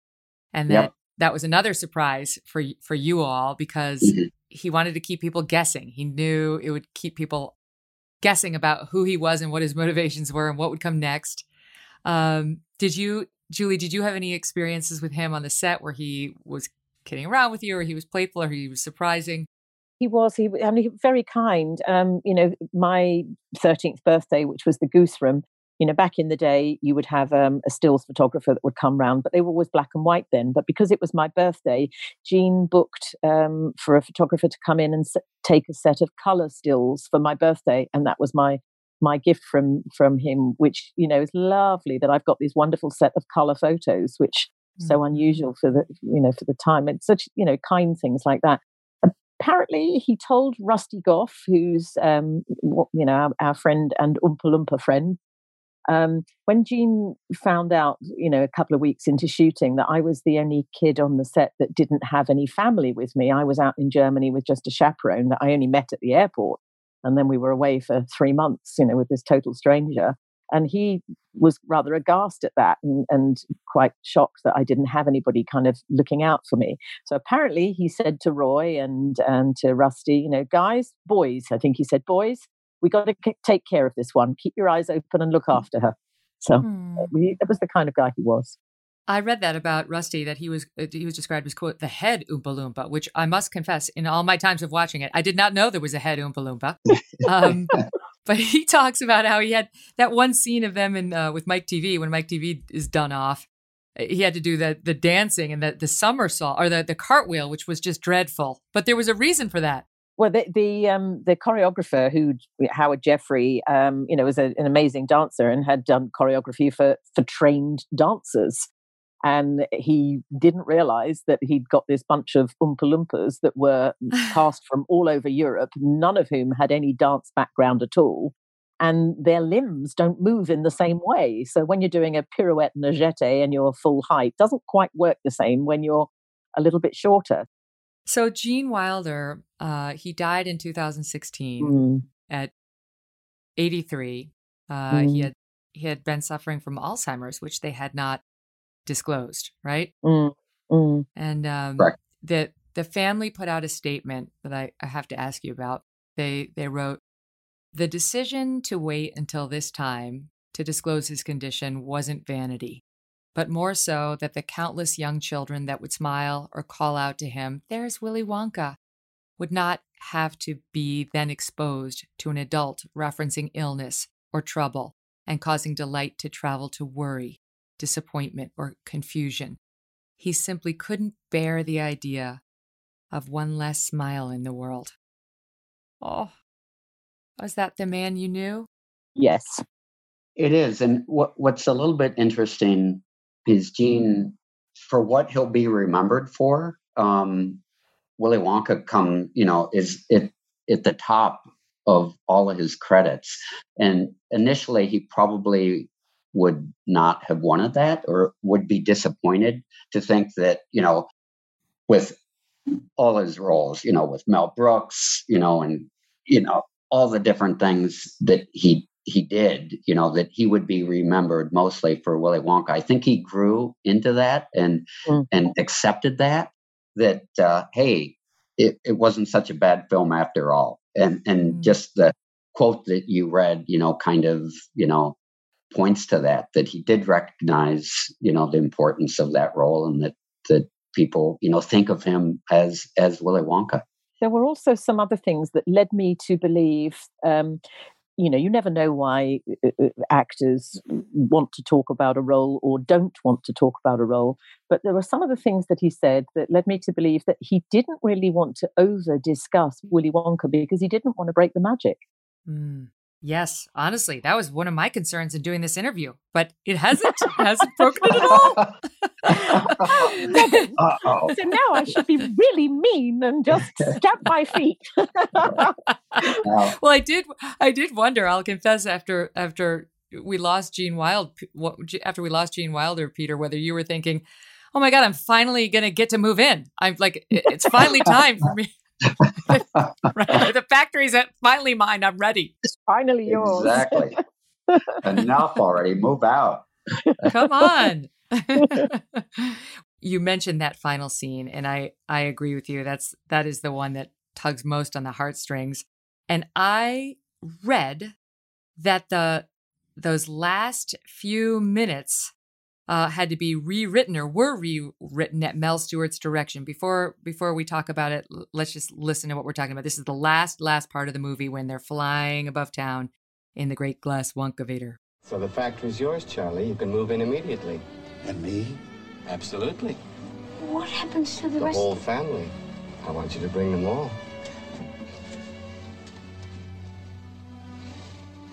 and that yep. that was another surprise for for you all because mm-hmm. he wanted to keep people guessing. He knew it would keep people guessing about who he was and what his motivations were and what would come next. Um, did you, Julie? Did you have any experiences with him on the set where he was kidding around with you, or he was playful, or he was surprising? He was. He, I mean, very kind. Um, you know, my thirteenth birthday, which was the Goose Room, you know, back in the day, you would have um, a stills photographer that would come round, but they were always black and white then. But because it was my birthday, Gene booked um, for a photographer to come in and s- take a set of color stills for my birthday, and that was my my gift from from him, which you know is lovely. That I've got this wonderful set of color photos, which mm. so unusual for the you know for the time. And such you know kind things like that apparently he told Rusty Goffe, who's um, you know our, our, friend and Oompa Loompa friend, Um, when Gene found out, you know, a couple of weeks into shooting that I was the only kid on the set that didn't have any family with me, I was out in Germany with just a chaperone that I only met at the airport. And then we were away for three months, you know, with this total stranger. And he was rather aghast at that and, and quite shocked that I didn't have anybody kind of looking out for me. So apparently he said to Roy and, and to Rusty, you know, guys, boys, I think he said, boys, we got to k- take care of this one. Keep your eyes open and look after her. So hmm. that was the kind of guy he was. I read that about Rusty that he was uh, he was described as quote the head Oompa Loompa, which I must confess, in all my times of watching it, I did not know there was a head Oompa Loompa. Um, but he talks about how he had that one scene of them in uh, with Mike TV when Mike TV is done off. He had to do the the dancing and the the somersault or the the cartwheel, which was just dreadful. But there was a reason for that. Well, the the, um, the choreographer who Howard Jeffrey, um, you know, was a, an amazing dancer and had done choreography for for trained dancers and he didn't realize that he'd got this bunch of Oompa Loompas that were cast from all over Europe, none of whom had any dance background at all. And their limbs don't move in the same way. So when you're doing a pirouette and a jeté and you're full height, doesn't quite work the same when you're a little bit shorter. So Gene Wilder, uh, he died in 2016 mm. at 83. Uh, mm. He had he had been suffering from Alzheimer's, which they had not disclosed, right? Mm, mm. And um, the the family put out a statement that I, I have to ask you about. They they wrote the decision to wait until this time to disclose his condition wasn't vanity, but more so that the countless young children that would smile or call out to him, "There's Willy Wonka," would not have to be then exposed to an adult referencing illness or trouble and causing delight to travel to worry disappointment, or confusion. He simply couldn't bear the idea of one less smile in the world. Oh, was that the man you knew? Yes. It is. And what, what's a little bit interesting is Gene, for what he'll be remembered for, um, Willy Wonka come, you know, is it at the top of all of his credits. And initially he probably would not have wanted that or would be disappointed to think that, you know, with all his roles, you know, with Mel Brooks, you know, and, you know, all the different things that he he did, you know, that he would be remembered mostly for Willy Wonka. I think he grew into that and mm. and accepted that that uh, hey, it, it wasn't such a bad film after all. And and mm. just the quote that you read, you know, kind of, you know, points to that that he did recognize you know the importance of that role and that that people you know think of him as as Willy Wonka. There were also some other things that led me to believe. Um, you know, you never know why uh, uh, actors want to talk about a role or don't want to talk about a role. But there were some of the things that he said that led me to believe that he didn't really want to over discuss Willy Wonka because he didn't want to break the magic. Mm. Yes, honestly, that was one of my concerns in doing this interview, but it hasn't hasn't broken it at all. so now I should be really mean and just stamp my feet. well, I did I did wonder, I'll confess after after we lost Gene Wild after we lost Gene Wilder, Peter, whether you were thinking, "Oh my god, I'm finally going to get to move in. I'm like it's finally time for me." Right? The factory's at finally mine. I'm ready. It's finally yours. Exactly. Enough already. Move out. Come on. you mentioned that final scene, and I I agree with you. That's that is the one that tugs most on the heartstrings. And I read that the those last few minutes uh, had to be rewritten or were rewritten at Mel Stuart's direction. Before before we talk about it, let's just listen to what we're talking about. This is the last last part of the movie when they're flying above town in the Great Glass Wonkavator. So the factory's yours, Charlie. You can move in immediately. And me? Absolutely. What happens to the, the rest? The whole family. I want you to bring them all.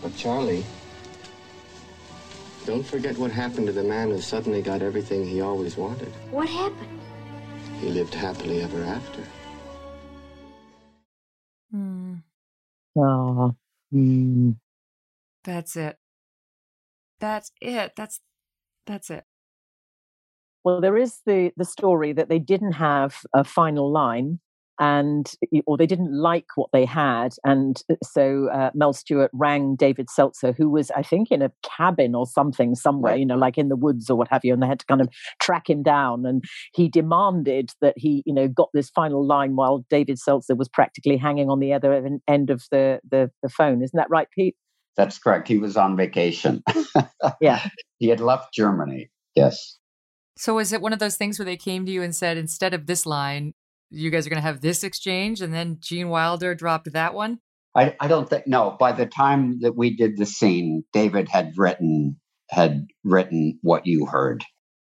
But Charlie, don't forget what happened to the man who suddenly got everything he always wanted. What happened? He lived happily ever after. Hmm. Oh. Mm. That's it. that's it. That's that's it. Well, there is the the story that they didn't have a final line, and or they didn't like what they had, and uh, so uh, Mel Stuart rang David Seltzer, who was, I think, in a cabin or something somewhere, you know, like in the woods or what have you, and they had to kind of track him down, and he demanded that he, you know, got this final line while David Seltzer was practically hanging on the other end of the the, the phone. Isn't that right, Pete? That's correct. He was on vacation. yeah, he had left Germany. Yes. So was it one of those things where they came to you and said, instead of this line, you guys are going to have this exchange, and then Gene Wilder dropped that one? I, I don't think no. By the time that we did the scene, David had written had written what you heard.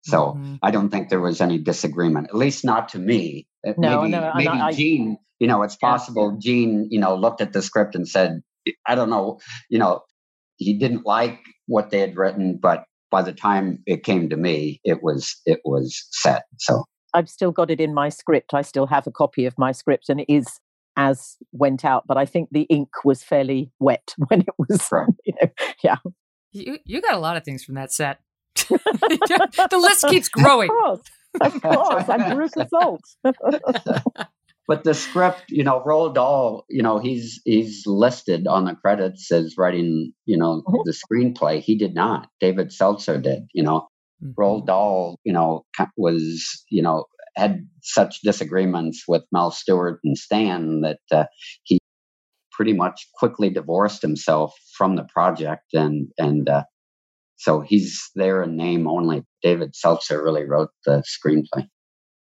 So mm-hmm. I don't think there was any disagreement, at least not to me. Uh, no, maybe, no, maybe I, Gene, you know, it's possible yeah. Gene, you know, looked at the script and said, I don't know, you know, he didn't like what they had written, but by the time it came to me, it was it was set. So I've still got it in my script. I still have a copy of my script, and it is as went out. But I think the ink was fairly wet when it was. Right. You know, yeah. You you got a lot of things from that set. the list keeps growing. Of course, of course. I'm Veruca Salt but the script, you know, Roald Dahl, you know, he's he's listed on the credits as writing, you know, mm-hmm. the screenplay. He did not. David Seltzer did. You know, mm-hmm. Roald Dahl, you know, was you know had such disagreements with Mel Stuart and Stan that uh, he pretty much quickly divorced himself from the project, and and uh, so he's there in name only. David Seltzer really wrote the screenplay.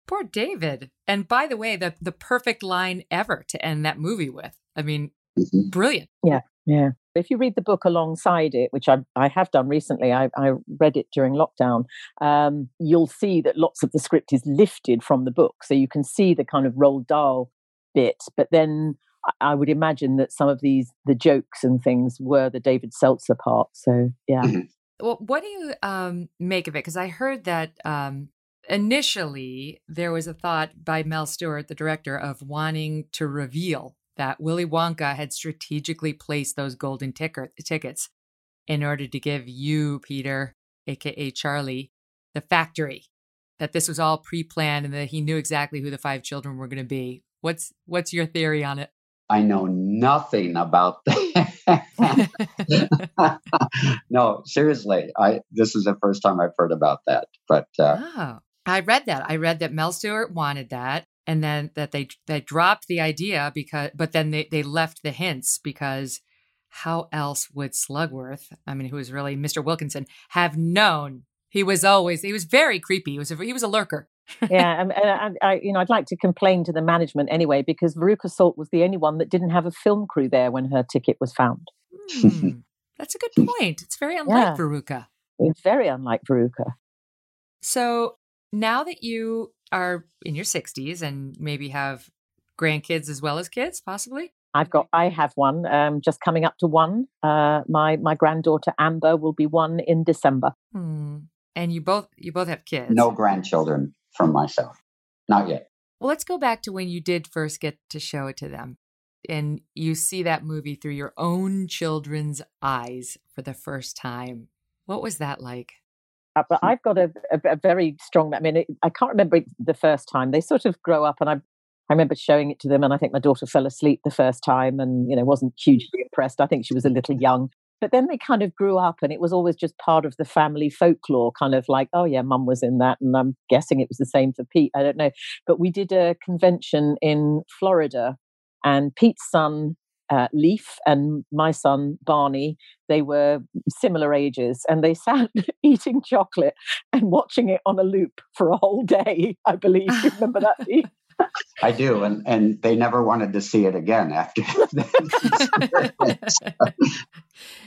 Poor David. And by the way, the the perfect line ever to end that movie with. I mean, mm-hmm. brilliant. Yeah, yeah. If you read the book alongside it, which I, I have done recently, I, I read it during lockdown, um, you'll see that lots of the script is lifted from the book. So you can see the kind of Roald Dahl bit, but then I would imagine that some of these, the jokes and things were the David Seltzer part. So, yeah. Mm-hmm. Well, what do you um, make of it? Because I heard that um, initially there was a thought by Mel Stuart, the director, of wanting to reveal that Willy Wonka had strategically placed those golden ticker- tickets in order to give you, Peter, aka Charlie, the factory. That this was all pre-planned and that he knew exactly who the five children were going to be. What's what's your theory on it? I know nothing about that. no, seriously, I this is the first time I've heard about that. But uh, oh. I read that. I read that Mel Stuart wanted that and then that they they dropped the idea because but then they, they left the hints because how else would Slugworth, I mean, who was really Mr. Wilkinson, have known he was always he was very creepy. He was a, he was a lurker. yeah, and, and I, you know, I'd like to complain to the management anyway because Veruca Salt was the only one that didn't have a film crew there when her ticket was found. Hmm, that's a good point. It's very unlike yeah. Veruca. It's very unlike Veruca. So now that you are in your 60s and maybe have grandkids as well as kids, possibly? I've got, I have one um, just coming up to one. Uh, my my granddaughter Amber will be one in December. Hmm. And you both you both have kids. No grandchildren from myself, not yet. Well, let's go back to when you did first get to show it to them, and you see that movie through your own children's eyes for the first time. What was that like? Uh, but I've got a, a, a very strong. I mean, it, I can't remember the first time. They sort of grow up, and I, I remember showing it to them, and I think my daughter fell asleep the first time, and you know wasn't hugely impressed. I think she was a little young, but then they kind of grew up, and it was always just part of the family folklore, kind of like, oh yeah, mum was in that, and I'm guessing it was the same for Pete. I don't know, but we did a convention in Florida, and Pete's son uh, Leaf and my son Barney, they were similar ages, and they sat eating chocolate and watching it on a loop for a whole day. I believe you remember that. I do, and and they never wanted to see it again after. that.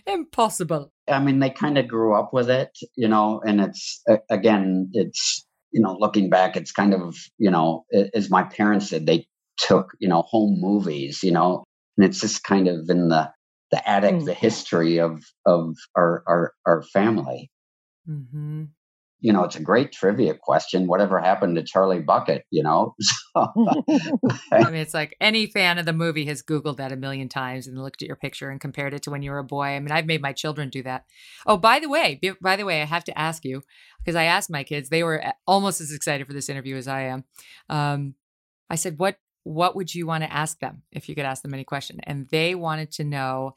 Impossible. I mean, they kind of grew up with it, you know, and it's again, it's you know, looking back, it's kind of you know, as my parents did, they took you know home movies, you know, and it's just kind of in the the attic, mm. the history of of our our our family. Mm-hmm. you know, it's a great trivia question. Whatever happened to Charlie Bucket? You know, so, I mean, it's like any fan of the movie has Googled that a million times and looked at your picture and compared it to when you were a boy. I mean, I've made my children do that. Oh, by the way, by the way, I have to ask you because I asked my kids; they were almost as excited for this interview as I am. Um, I said, "What what would you want to ask them if you could ask them any question?" And they wanted to know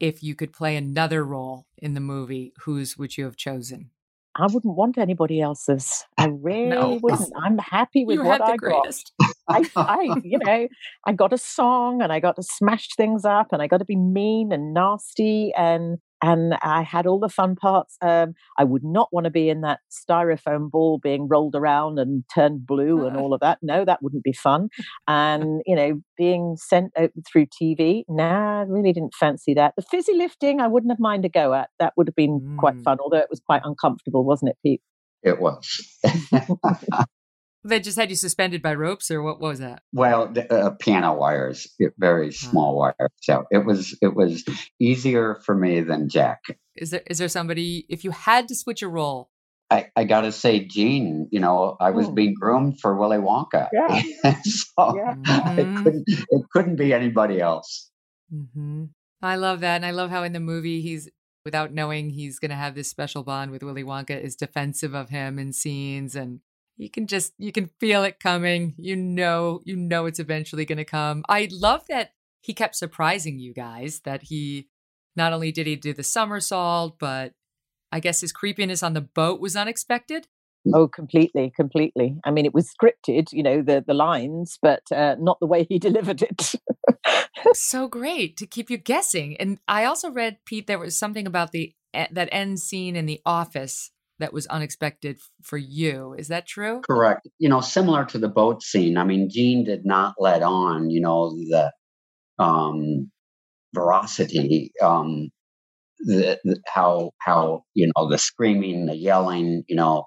if you could play another role in the movie, whose would you have chosen? I wouldn't want anybody else's. I really no. wouldn't. I'm happy with you what I greatest. got. I, I, you know, I got a song and I got to smash things up and I got to be mean and nasty and and I had all the fun parts. Um, I would not want to be in that styrofoam ball being rolled around and turned blue and all of that. No, that wouldn't be fun. And you know, being sent out through TV, nah, I really didn't fancy that. The fizzy lifting, I wouldn't have minded a go at. That would have been mm. quite fun, although it was quite uncomfortable, wasn't it, Pete? It was. They just had you suspended by ropes, or what, was that? Well, the, uh, piano wires, very small oh. wire. So it was it was easier for me than Jack. Is there is there somebody if you had to switch a role? I, I got to say, Gene. You know, I was oh. being groomed for Willy Wonka. Yeah. so yeah. Mm-hmm. it couldn't it couldn't be anybody else. Mm-hmm. I love that, and I love how in the movie he's without knowing he's going to have this special bond with Willy Wonka is defensive of him in scenes and you can just you can feel it coming. You know you know it's eventually going to come. I love that he kept surprising you guys that he not only did he do the somersault but i guess his creepiness on the boat was unexpected? Oh completely completely. I mean it was scripted you know the the lines but uh, not the way he delivered it. So great to keep you guessing. And i also read pete there was something about the eh, that end scene in the office that was unexpected for you. Is that true? Correct. You know, similar to the boat scene. I mean, Gene did not let on, you know, the um veracity, um the, the how how, you know, the screaming, the yelling, you know,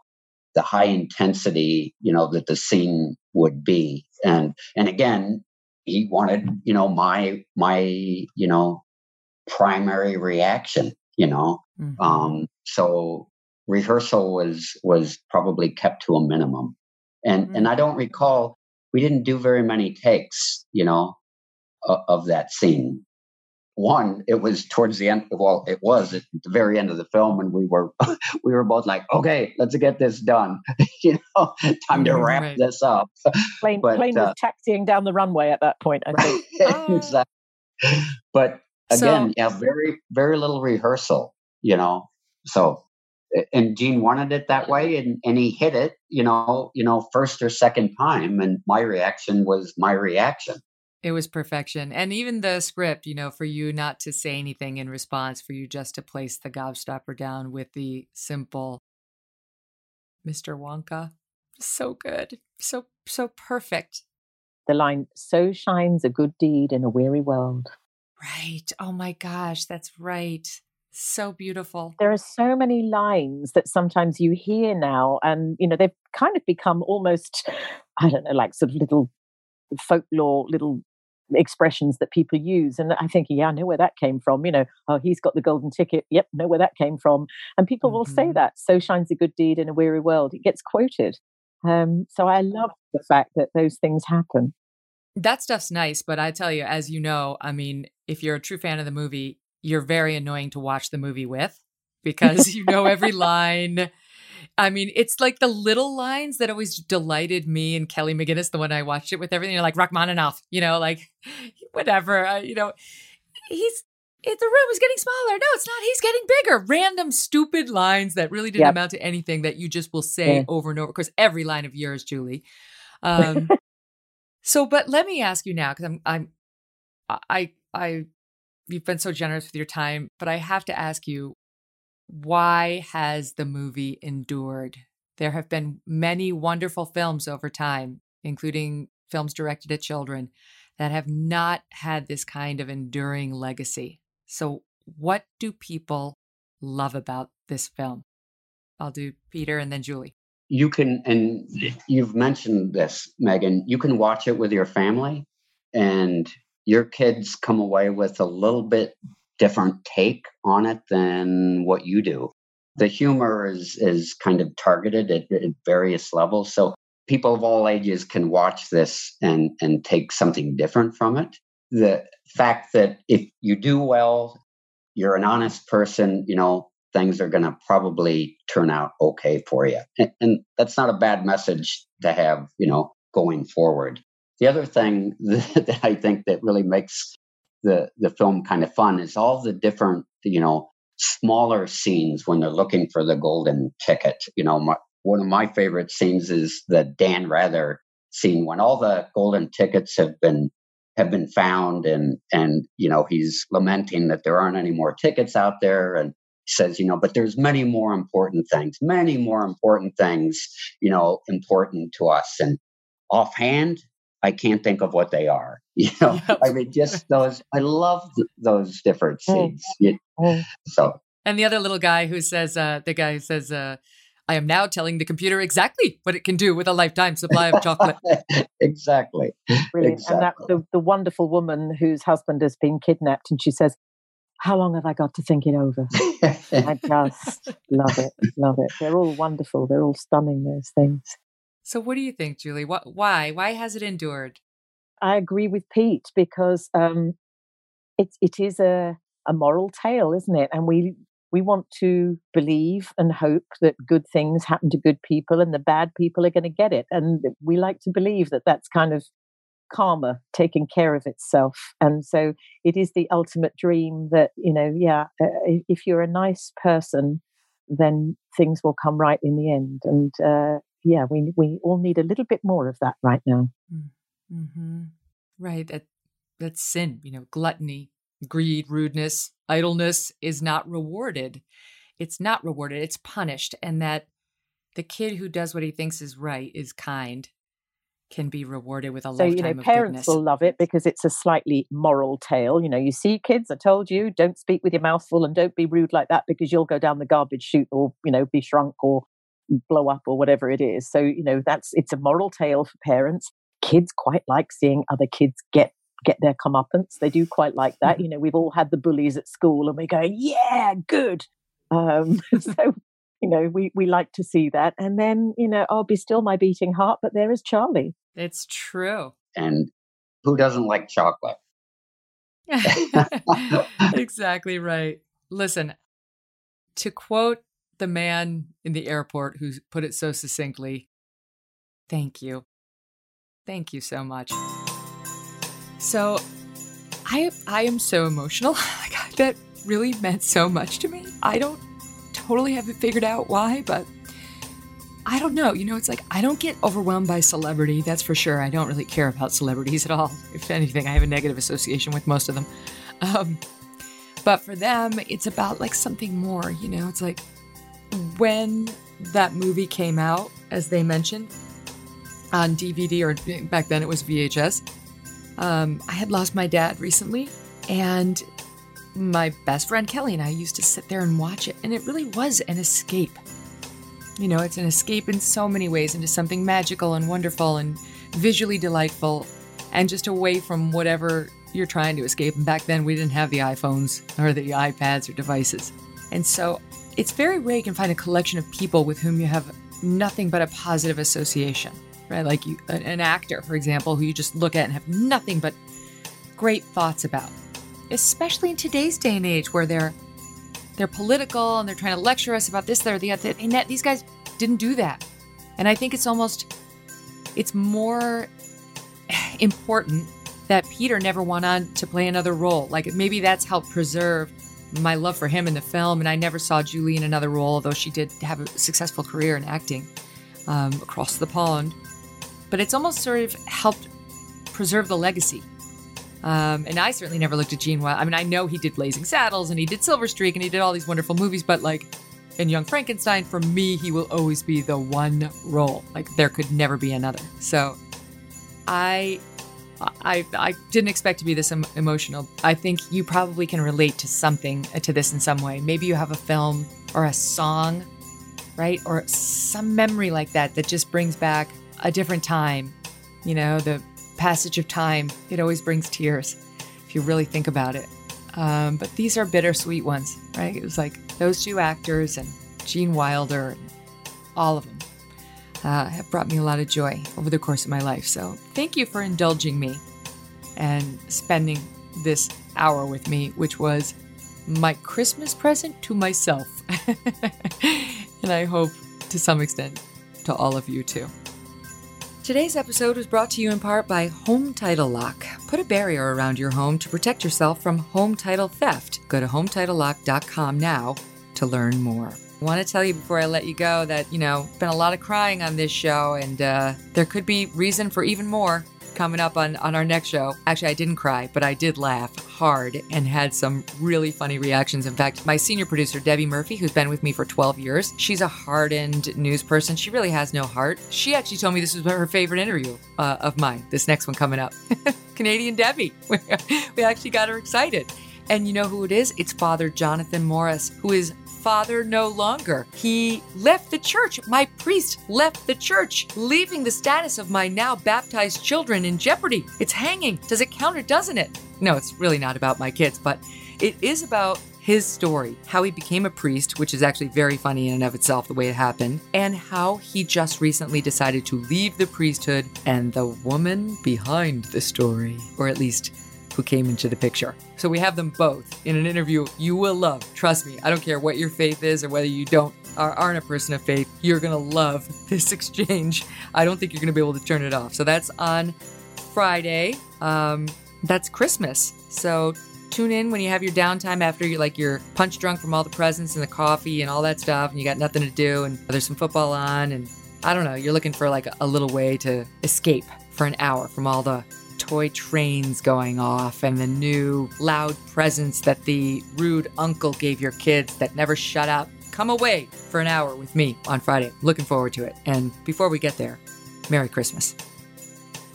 the high intensity, you know, that the scene would be. And and again, he wanted, you know, my my, you know, primary reaction, you know. Mm-hmm. Um so rehearsal was was probably kept to a minimum and mm-hmm. and i don't recall we didn't do very many takes you know of, of that scene one it was towards the end well it was at the very end of the film and we were we were both like okay let's get this done you know time to wrap right. this up plane, but, plane uh, was taxiing down the runway at that point i think exactly. but again so, yeah very very little rehearsal you know so and Gene wanted it that way and, and he hit it, you know, you know, first or second time. And my reaction was my reaction. It was perfection. And even the script, you know, for you not to say anything in response, for you just to place the gobstopper down with the simple Mr. Wonka. So good. So so perfect. The line, so shines a good deed in a weary world. Right. Oh my gosh, that's right. So beautiful. There are so many lines that sometimes you hear now, and you know they've kind of become almost, I don't know, like sort of little folklore, little expressions that people use. And I think, yeah, I know where that came from. You know, oh, he's got the golden ticket. Yep, know where that came from. And people mm-hmm. will say mm-hmm. that. So shines a good deed in a weary world. It gets quoted. Um, so I love the fact that those things happen. That stuff's nice, but I tell you, as you know, I mean, if you're a true fan of the movie, you're very annoying to watch the movie with because you know every line. I mean, it's like the little lines that always delighted me and Kelly McGinnis, the one I watched it with everything. You're like Rachmaninoff, you know, like whatever, uh, you know, he's it, the room is getting smaller. No, it's not. He's getting bigger. Random stupid lines that really didn't yep. amount to anything that you just will say yeah. over and over. Because every line of yours, Julie. Um, so, but let me ask you now, because I'm, I'm, I, I you've been so generous with your time, but I have to ask you why has the movie endured? There have been many wonderful films over time, including films directed at children, that have not had this kind of enduring legacy. So, what do people love about this film? I'll do Peter and then Julie. You can, and you've mentioned this, Megyn, you can watch it with your family and your kids come away with a little bit different take on it than what you do. the humor is is kind of targeted at, at various levels. So people of all ages can watch this and and take something different from it. The fact that if you do well, you're an honest person, you know, things are going to probably turn out okay for you. And, and, that's not a bad message to have, you know, going forward. The other thing that, I think that really makes the the film kind of fun is all the different, you know, smaller scenes when they're looking for the golden ticket. You know, my, one of my favorite scenes is the Dan Rather scene when all the golden tickets have been have been found and and you know he's lamenting that there aren't any more tickets out there and says you know but there's many more important things many more important things you know important to us and offhand i can't think of what they are you know yep. i mean just those i love th- those different mm. scenes mm. so and the other little guy who says uh the guy who says uh I am now telling the computer exactly what it can do with a lifetime supply of chocolate. exactly. Brilliant. Exactly. And that the, the wonderful woman whose husband has been kidnapped, and she says, How long have I got to think it over? I just love it. Love it. They're all wonderful. They're all stunning, those things. So what do you think, Julie? What why? Why has it endured? I agree with Pete because um it it is a a moral tale, isn't it? And we we want to believe and hope that good things happen to good people and the bad people are going to get it. And we like to believe that that's kind of karma taking care of itself. And so it is the ultimate dream that, you know, yeah, uh, if you're a nice person, then things will come right in the end. And uh, yeah, we, we all need a little bit more of that right now. Mm, mm-hmm. Right. That, that's sin, you know, gluttony, greed, rudeness, idleness is not rewarded. It's not rewarded, it's punished. And that the kid who does what he thinks is right is kind can be rewarded with a so, lifetime you know, parents goodness. will love it because it's a slightly moral tale. You know, you see, kids, I told you, don't speak with your mouth full and don't be rude like that because you'll go down the garbage chute or, you know, be shrunk or blow up or whatever it is. So, you know, that's it's a moral tale for parents. Kids quite like seeing other kids get get their comeuppance. They do quite like that. Mm-hmm. You know, we've all had the bullies at school and we go, yeah, good. Um, so, you know, we, we like to see that. And then, you know, I'll be still my beating heart, but there is Charlie. It's true. And who doesn't like chocolate? exactly right. Listen, to quote the man in the airport who put it so succinctly, thank you. Thank you so much. So I I am so emotional. like that really meant so much to me. I don't totally have it figured out why, but I don't know. You know, it's like I don't get overwhelmed by celebrity, that's for sure. I don't really care about celebrities at all. If anything, I have a negative association with most of them. Um, but for them, it's about like something more, you know? It's like when that movie came out, as they mentioned, on DVD, or back then it was VHS, um, I had lost my dad recently, and my best friend Kelly and I used to sit there and watch it, and it really was an escape. You know, it's an escape in so many ways into something magical and wonderful and visually delightful, and just away from whatever you're trying to escape. And back then, we didn't have the iPhones or the iPads or devices. And so it's very rare you can find a collection of people with whom you have nothing but a positive association right? Like you, an actor, for example, who you just look at and have nothing but great thoughts about. Especially in today's day and age, where they're they're political and they're trying to lecture us about this, they're the other. And that, these guys didn't do that, and I think it's almost it's more important that Peter never went on to play another role. Like maybe that's helped preserve my love for him in the film, and I never saw Julie in another role, although she did have a successful career in acting um, across the pond but it's almost sort of helped preserve the legacy. Um, and I certainly never looked at Gene Wilder. I mean, I know he did Blazing Saddles and he did Silver Streak and he did all these wonderful movies, but like in Young Frankenstein, for me, he will always be the one role. Like there could never be another. So I. I, I didn't expect to be this emotional. I think you probably can relate to something uh, to this in some way. Maybe you have a film or a song, right? Or some memory like that that just brings back a different time. You know, the passage of time, it always brings tears if you really think about it. Um, but these are bittersweet ones, right? It was like those two actors and Gene Wilder, all of them uh, have brought me a lot of joy over the course of my life. So thank you for indulging me and spending this hour with me, which was my Christmas present to myself. and I hope to some extent to all of you too. Today's episode was brought to you in part by Home Title Lock. Put a barrier around your home to protect yourself from home title theft. Go to HometitleLock.com now to learn more. I want to tell you before I let you go that, you know, been a lot of crying on this show, and uh, there could be reason for even more coming up on, on our next show. Actually, I didn't cry, but I did laugh hard and had some really funny reactions. In fact, my senior producer, Debbie Murphy, who's been with me for 12 years, she's a hardened news person. She really has no heart. She actually told me this was her favorite interview uh, of mine, this next one coming up. Canadian Debbie. we actually got her excited. And you know who it is? It's Father Jonathan Morris, who is father no longer. He left the church. My priest left the church, leaving the status of my now baptized children in jeopardy. It's hanging. Does it count or doesn't it? No, it's really not about my kids, but it is about his story, how he became a priest, which is actually very funny in and of itself, the way it happened, and how he just recently decided to leave the priesthood and the woman behind the story, or at least who came into the picture. So we have them both in an interview you will love. Trust me, I don't care what your faith is or whether you don't are, aren't a person of faith, you're gonna love this exchange. I don't think you're gonna be able to turn it off. So that's on Friday. Um, that's Christmas. So tune in when you have your downtime after you're like you're punch drunk from all the presents and the coffee and all that stuff and you got nothing to do and there's some football on and I don't know, you're looking for like a little way to escape for an hour from all the toy trains going off and the new loud presents that the rude uncle gave your kids that never shut up. Come away for an hour with me on Friday. Looking forward to it. And before we get there, Merry Christmas.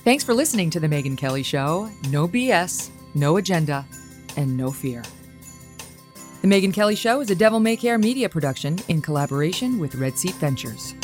Thanks for listening to The Megyn Kelly Show. No BS, no agenda, and no fear. The Megyn Kelly Show is a Devil May Care media production in collaboration with Red Seat Ventures.